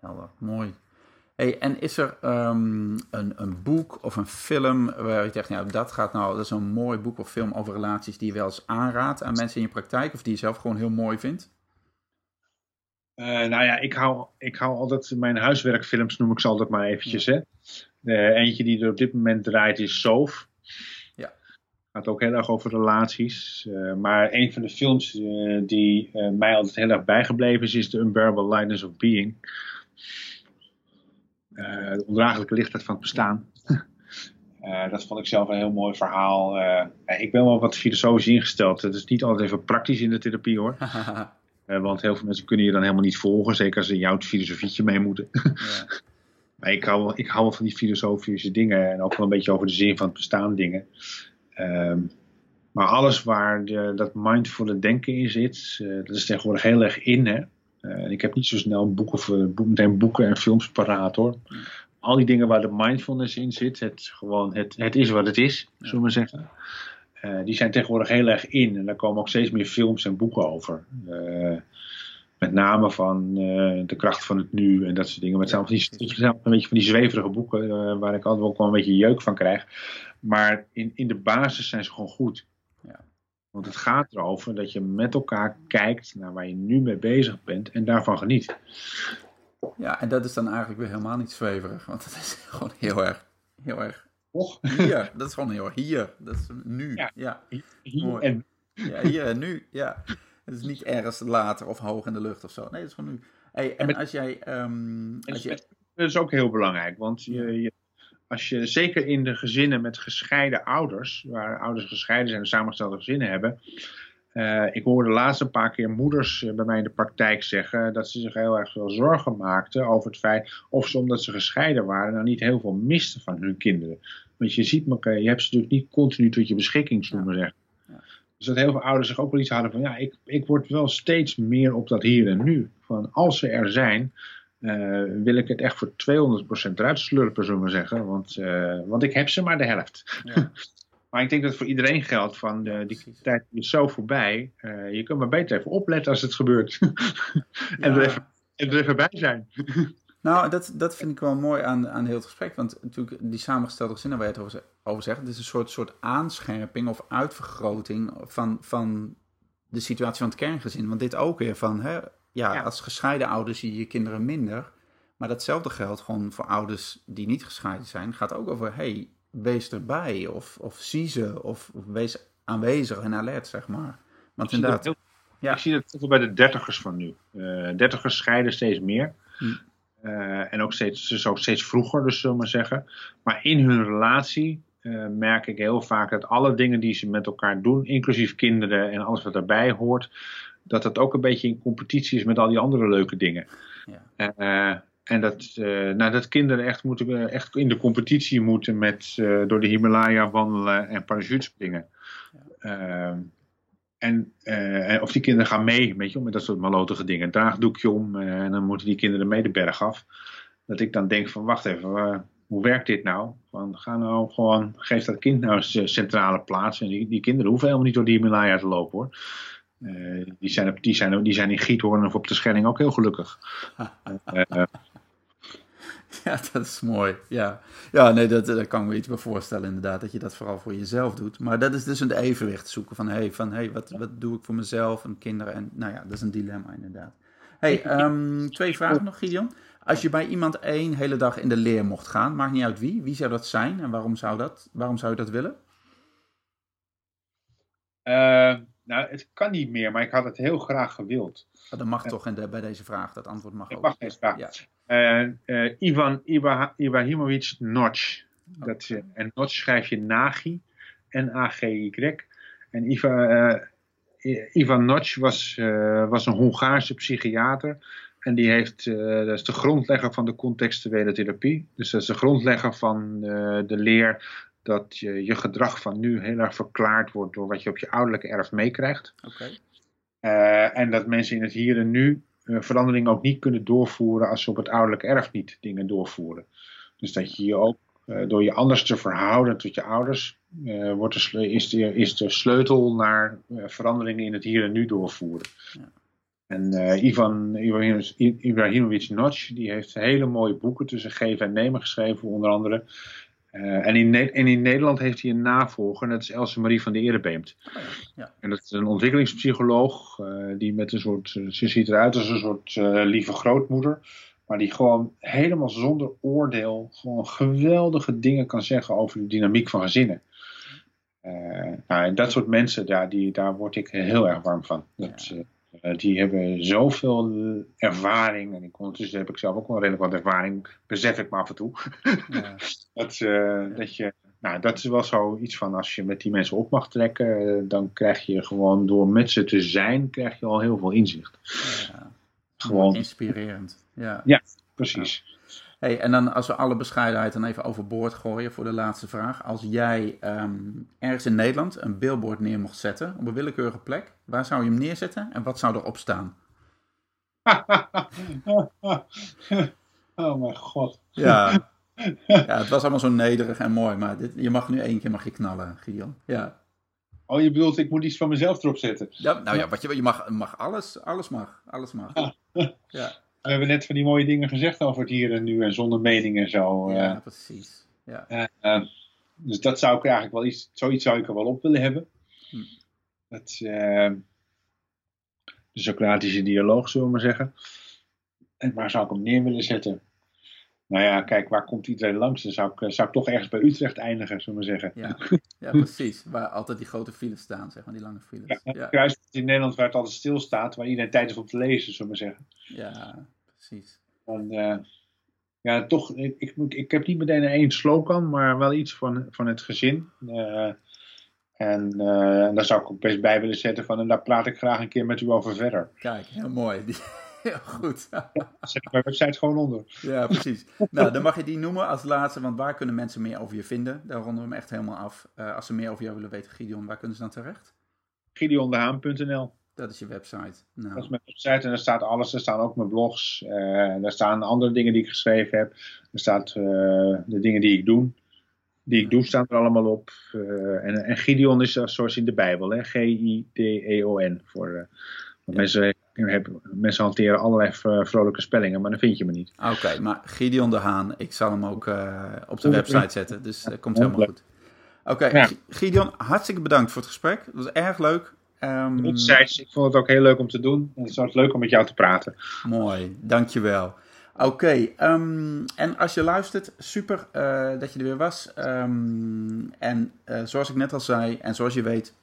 Speaker 1: Helder, mooi. Hey, en is er um, een, een boek of een film waar je zegt, nou, dat gaat nou, dat is een mooi boek of film over relaties die je wel eens aanraadt aan mensen in je praktijk of die je zelf gewoon heel mooi vindt?
Speaker 2: Uh, nou ja, ik hou, ik hou altijd mijn huiswerkfilms, noem ik ze altijd maar eventjes. Hè. De eentje die er op dit moment draait is Soof.
Speaker 1: Ja.
Speaker 2: Gaat ook heel erg over relaties. Uh, maar een van de films uh, die uh, mij altijd heel erg bijgebleven is, is The Unbearable Lightness of Being. de ondraaglijke lichtheid van het bestaan. <laughs> dat vond ik zelf een heel mooi verhaal. ik ben wel wat filosofisch ingesteld. Het is niet altijd even praktisch in de therapie hoor. <laughs> want heel veel mensen kunnen je dan helemaal niet volgen. Zeker als ze jouw filosofietje mee moeten. ja. <laughs> Maar ik hou, ik hou wel van die filosofische dingen en ook wel een beetje over de zin van het bestaan dingen. Um, maar alles waar de, dat mindfulle denken in zit, uh, dat is tegenwoordig heel erg in. Hè? Uh, ik heb niet zo snel een boek of uh, meteen boeken en films paraat hoor. Al die dingen waar de mindfulness in zit, het, gewoon, het, het is wat het is, zullen we maar zeggen. die zijn tegenwoordig heel erg in en daar komen ook steeds meer films en boeken over. Met name van uh, de kracht van het nu en dat soort dingen. Maar het zijn, die, zijn een beetje van die zweverige boeken uh, waar ik altijd ook wel een beetje jeuk van krijg. Maar in, in de basis zijn ze gewoon goed. Ja. Want het gaat erover dat je met elkaar kijkt naar waar je nu mee bezig bent en daarvan geniet.
Speaker 1: Ja, en dat is dan eigenlijk weer helemaal niet zweverig. Want het is <laughs> gewoon heel erg, heel erg Och. hier. Dat is gewoon heel erg hier. Dat is nu. Ja, ja.
Speaker 2: hier en
Speaker 1: ja, hier en nu. Ja. Het is niet ergens later of hoog in de lucht of zo. Nee, dat is gewoon nu. Hey, en, als jij. Um, als
Speaker 2: je... Dat is ook heel belangrijk, want je, je, als je zeker in de gezinnen met gescheiden ouders, waar ouders gescheiden zijn en samengestelde gezinnen hebben. Uh, ik hoorde laatst een paar keer moeders eh, bij mij in de praktijk zeggen dat ze zich heel erg veel zorgen maakten over het feit of ze omdat ze gescheiden waren nou niet heel veel misten van hun kinderen. Want je ziet elkaar, je hebt ze natuurlijk niet continu tot je beschikking, zullen we zeggen. Dus dat heel veel ouders zich ook wel iets hadden van ja, ik, ik word wel steeds meer op dat hier en nu. Van als ze er zijn, uh, wil ik het echt voor 200% eruit slurpen, zullen we zeggen. Want, uh, want ik heb ze maar de helft. Ja. <laughs> maar ik denk dat het voor iedereen geldt van uh, die tijd is zo voorbij. je kunt maar beter even opletten als het gebeurt. <laughs> en, er even, en er even bij zijn. <laughs>
Speaker 1: Nou, dat, dat vind ik wel mooi aan, aan heel het gesprek. Want natuurlijk, die samengestelde gezinnen waar je het over, over zegt, het is een soort, soort aanscherping of uitvergroting van, van de situatie van het kerngezin. Want dit ook weer van, hè, ja, als gescheiden ouders zie je je kinderen minder. Maar datzelfde geldt gewoon voor ouders die niet gescheiden zijn. gaat ook over, hey, wees erbij of, of zie ze of, of wees aanwezig en alert, zeg maar. Want inderdaad...
Speaker 2: ja. Ik zie dat bij de dertigers van nu. Uh, dertigers scheiden steeds meer. Hm. Uh, en ook steeds, dus ook steeds vroeger, dus zullen we maar zeggen. Maar in hun relatie uh, merk ik heel vaak dat alle dingen die ze met elkaar doen, inclusief kinderen en alles wat daarbij hoort, dat dat ook een beetje in competitie is met al die andere leuke dingen. Ja. Uh, en dat, nou, dat kinderen echt, moeten, echt in de competitie moeten met door de Himalaya wandelen en parachutespringen. Ja. En uh, of die kinderen gaan mee, weet je, met dat soort malotige dingen. Een draagdoekje om uh, en dan moeten die kinderen mee de berg af. Dat ik dan denk van, wacht even, hoe werkt dit nou? Van, ga nou gewoon, geef dat kind nou eens centrale plaats. En die, die kinderen hoeven helemaal niet door die Himalaya te lopen hoor. die, zijn op, die, zijn, die zijn in Giethoorn of op de Schelling ook heel gelukkig. <laughs> <laughs>
Speaker 1: Ja, dat is mooi. Ja, ja nee, dat, dat kan ik me iets bij voorstellen inderdaad, dat je dat vooral voor jezelf doet. Maar dat is dus een evenwicht zoeken van, hey, van, hey wat, wat doe ik voor mezelf en kinderen? En nou ja, dat is een dilemma inderdaad. hey, ehm, twee vragen nog, Gideon. Als je bij iemand één hele dag in de leer mocht gaan, maakt niet uit wie, wie zou dat zijn en waarom zou, dat, waarom zou je dat willen?
Speaker 2: Uh, nou, het kan niet meer, maar ik had het heel graag gewild.
Speaker 1: Oh, dat mag toch de, bij deze vraag, dat antwoord mag ook.
Speaker 2: mag deze vraag. Ja. Uh, uh, Ivan Ibrahimovic Notch. Dat, en Notch schrijf je Nagi, N-A-G-Y. En Ivan, Ivan Notch was, was een Hongaarse psychiater. En die heeft, dat is de grondlegger van de contextuele therapie. Dus dat is de grondlegger van de leer dat je, je gedrag van nu heel erg verklaard wordt door wat je op je ouderlijke erf meekrijgt.
Speaker 1: Okay.
Speaker 2: Uh, en dat mensen in het hier en nu veranderingen ook niet kunnen doorvoeren als ze op het ouderlijke erf niet dingen doorvoeren. Dus dat je je ook uh, door je anders te verhouden tot je ouders, wordt de, is, de, is de sleutel naar veranderingen in het hier en nu doorvoeren. Ja. En Ivan Ibrahimovic Notch, die heeft hele mooie boeken tussen geven en nemen geschreven, onder andere. Uh, en, in en, in Nederland heeft hij een navolger, en dat is Else Marie van de Erebeemt.
Speaker 1: Oh ja.
Speaker 2: En dat is een ontwikkelingspsycholoog, uh, die met een soort, ze ziet eruit als een soort uh, lieve grootmoeder, maar die gewoon helemaal zonder oordeel gewoon geweldige dingen kan zeggen over de dynamiek van gezinnen. nou, en dat soort mensen, ja, die, daar word ik heel erg warm van. Dat, ja. Uh, die hebben zoveel ervaring. En ondertussen heb ik zelf ook wel redelijk wat ervaring. Besef ik me af en toe. Ja. <laughs> dat, uh, dat, je, nou, dat is wel zoiets van als je met die mensen op mag trekken. Uh, dan krijg je gewoon door met ze te zijn. Krijg je al heel veel inzicht.
Speaker 1: Ja. Gewoon inspirerend. Ja,
Speaker 2: ja precies.
Speaker 1: Hey, en dan als we alle bescheidenheid dan even overboord gooien voor de laatste vraag. Als jij um, ergens in Nederland een billboard neer mocht zetten op een willekeurige plek, waar zou je hem neerzetten en wat zou erop staan? <laughs>
Speaker 2: oh mijn god.
Speaker 1: Ja. ja, het was allemaal zo nederig en mooi, maar dit, je mag nu één keer mag je knallen, Gideon. Ja.
Speaker 2: Oh, je bedoelt, ik moet iets van mezelf erop zetten?
Speaker 1: Ja, nou ja, wat je, je mag, mag alles, alles mag, alles mag. Ja.
Speaker 2: We hebben net van die mooie dingen gezegd over het hier en nu en zonder mening en zo.
Speaker 1: Ja, uh, precies. Ja.
Speaker 2: Uh, uh, dus dat zou ik eigenlijk wel iets, zoiets zou ik er wel op willen hebben. Hm. Dat, de Socratische dialoog, zullen we maar zeggen. En waar zou ik hem neer willen zetten? Nou ja, kijk, waar komt iedereen langs? Dan zou ik, zou ik toch ergens bij Utrecht eindigen, zullen we maar zeggen.
Speaker 1: Ja, <laughs> ja precies. Waar altijd die grote files staan, zeg maar, die lange files.
Speaker 2: Ja, ja. Kruis in Nederland waar het altijd stilstaat, waar iedereen tijd heeft om te lezen, zullen we maar zeggen.
Speaker 1: Ja, precies.
Speaker 2: En, uh, ja, toch, ik, ik, ik, heb niet meteen één slogan, maar wel iets van, van het gezin. Uh, en uh, daar zou ik ook best bij willen zetten van, en daar praat ik graag een keer met u over verder.
Speaker 1: Kijk, heel mooi. <laughs> Heel goed.
Speaker 2: Zet mijn website gewoon onder.
Speaker 1: Ja, precies. Nou, dan mag je die noemen als laatste, want waar kunnen mensen meer over je vinden? Daar ronden we hem echt helemaal af. Uh, als ze meer over jou willen weten, Gideon, waar kunnen ze dan terecht?
Speaker 2: GideonDehaan.nl
Speaker 1: Dat is je website. Nou.
Speaker 2: Dat is mijn website en daar staat alles. Er staan ook mijn blogs. Uh, daar staan andere dingen die ik geschreven heb. Er staan uh, de dingen die ik doe. Die ik doe, staan er allemaal op. en, en Gideon is zoals in de Bijbel, G-I-D-E-O-N. Voor ja. mensen mensen hanteren allerlei vrolijke spellingen, maar dan vind je me niet.
Speaker 1: Oké, maar Gideon de Haan, ik zal hem ook uh, op de website zetten, dus dat komt helemaal goed. Oké, okay, ja. Gideon, hartstikke bedankt voor het gesprek. Dat was erg leuk. Um,
Speaker 2: ik vond het ook heel leuk om te doen. Het was leuk om met jou te praten.
Speaker 1: Mooi, dankjewel. Oké, okay, um, en als je luistert, super uh, dat je er weer was. Um, en uh, zoals ik net al zei, en zoals je weet,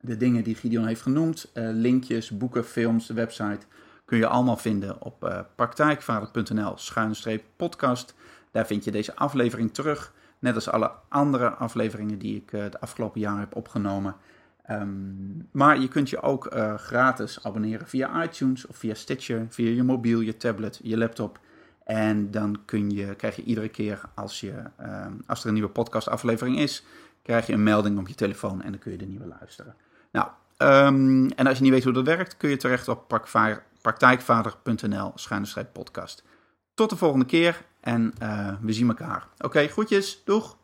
Speaker 1: de dingen die Gideon heeft genoemd, uh, linkjes, boeken, films, de website, kun je allemaal vinden op uh, praktijkvader.nl schuinstreep podcast. Daar vind je deze aflevering terug, net als alle andere afleveringen die ik uh, het afgelopen jaar heb opgenomen. Um, maar je kunt je ook gratis abonneren via iTunes of via Stitcher, via je mobiel, je tablet, je laptop. En dan kun je, krijg je iedere keer als, je, um, als er een nieuwe podcastaflevering is, krijg je een melding op je telefoon en dan kun je de nieuwe luisteren. Nou, um, en als je niet weet hoe dat werkt, kun je terecht op praktijkvader.nl schuine podcast. Tot de volgende keer en uh, we zien elkaar. Oké, okay, groetjes. Doeg!